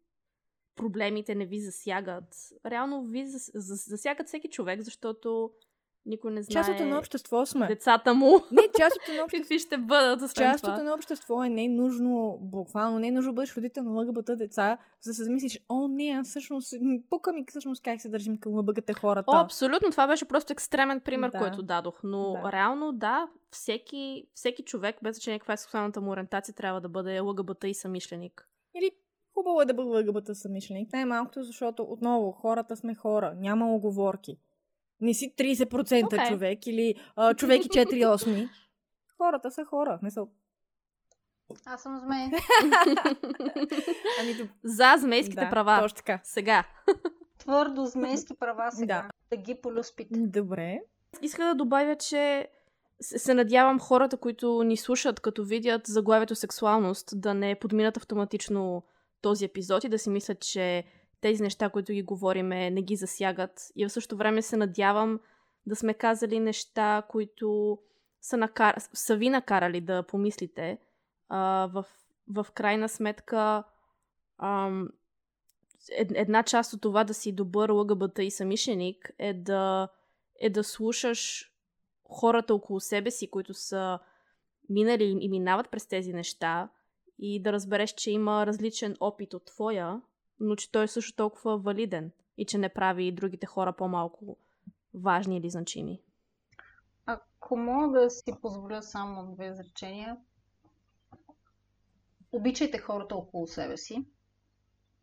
Speaker 2: проблемите не ви засягат, реално ви зас- зас- засягат всеки човек, защото никой не знае
Speaker 3: Част от едно общество сме.
Speaker 2: децата му
Speaker 3: Не, част от едно общество.
Speaker 2: какви ще бъдат. освен
Speaker 3: Част
Speaker 2: това.
Speaker 3: едно общество е не нужно, буквално не е нужно да бъдеш родител на ЛГБТ деца, за да се замислиш, о, не, аз всъщност, пука ми всъщност как се държим към ЛГБТ хората.
Speaker 2: О, абсолютно. Това беше просто екстремен пример,
Speaker 3: Да.
Speaker 2: който дадох. Но
Speaker 3: Да.
Speaker 2: реално, да, всеки, всеки човек, без значение каква е сексуалната му ориентация, трябва да бъде ЛГБТ и самишленик.
Speaker 3: Или хубаво е да бъде ЛГБТ самишленик. Най-малкото, защото отново хората сме хора, няма оговорки. Не си 30%
Speaker 2: Окей.
Speaker 3: човек или а, човек и 4 осми. Хората са хора. Не са...
Speaker 1: Аз съм змей.
Speaker 3: Ами,
Speaker 2: За змейските
Speaker 3: да,
Speaker 2: права.
Speaker 3: Точно така.
Speaker 2: Сега.
Speaker 1: Твърдо змейски права сега.
Speaker 3: Да.
Speaker 1: Да ги полюспите.
Speaker 3: Добре.
Speaker 2: Иска да добавя, че се се надявам хората, които ни слушат, като видят заглавието сексуалност, да не подминат автоматично този епизод и да си мислят, че тези неща, които ги говориме, не ги засягат. И в същото време се надявам да сме казали неща, които са, накар... са ви накарали да помислите. В, в крайна сметка, една част от това да си добър ЛГБТ и самишеник е да, е да слушаш хората около себе си, които са минали и минават през тези неща и да разбереш, че има различен опит от твоя, но че той е също толкова валиден и че не прави другите хора по-малко важни или значими.
Speaker 1: Ако мога да си позволя само две изречения, обичайте хората около себе си,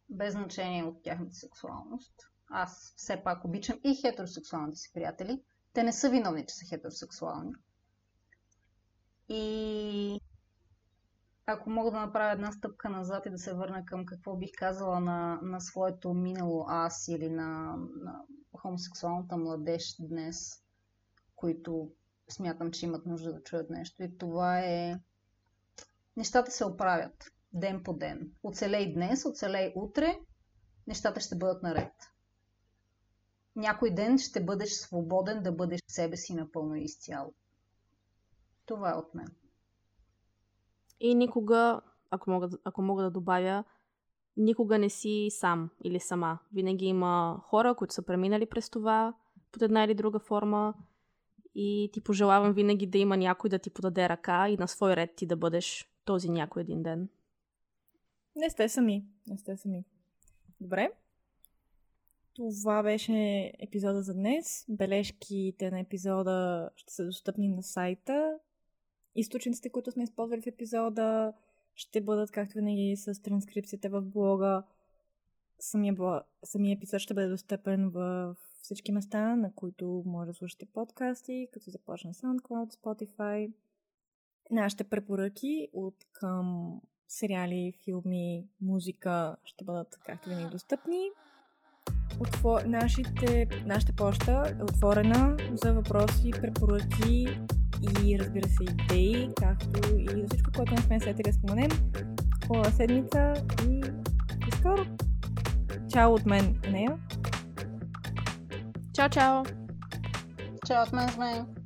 Speaker 1: без значение от тяхната сексуалност. Аз все пак обичам и хетеросексуалните си приятели. Те не са виновни, че са хетеросексуални. И ако мога да направя една стъпка назад и да се върна към какво бих казала на, на своето минало аз или на, на хомосексуалната младеж днес, които смятам, че имат нужда да чуят нещо. И това е... Нещата се оправят ден по ден. Оцелей днес, оцелей утре, нещата ще бъдат наред. Някой ден ще бъдеш свободен да бъдеш себе си напълно изцяло. Това е от мен.
Speaker 2: И никога, ако мога, ако мога да добавя, никога не си сам или сама. Винаги има хора, които са преминали през това под една или друга форма и ти пожелавам винаги да има някой да ти подаде ръка и на свой ред ти да бъдеш този някой един ден.
Speaker 3: Не сте сами. Не сте сами. Добре. Това беше епизода за днес. Бележките на епизода ще са достъпни на сайта. Източниците, които сме използвали в епизода, ще бъдат, както винаги, с транскрипцията в блога. Самия, блог, самия епизод ще бъде достъпен в всички места, на които може да слушате подкасти, като започна SoundCloud, Spotify. Нашите препоръки от към сериали, филми, музика ще бъдат, както винаги, достъпни. Отвор... Нашите... Нашата почта е отворена за въпроси, препоръки и разбира се идеи, както и за всичко, което не сме сетили да споменем. Хубава седмица и до скоро! Чао от мен, Нея!
Speaker 2: Чао, чао!
Speaker 1: Чао от мен, с мен!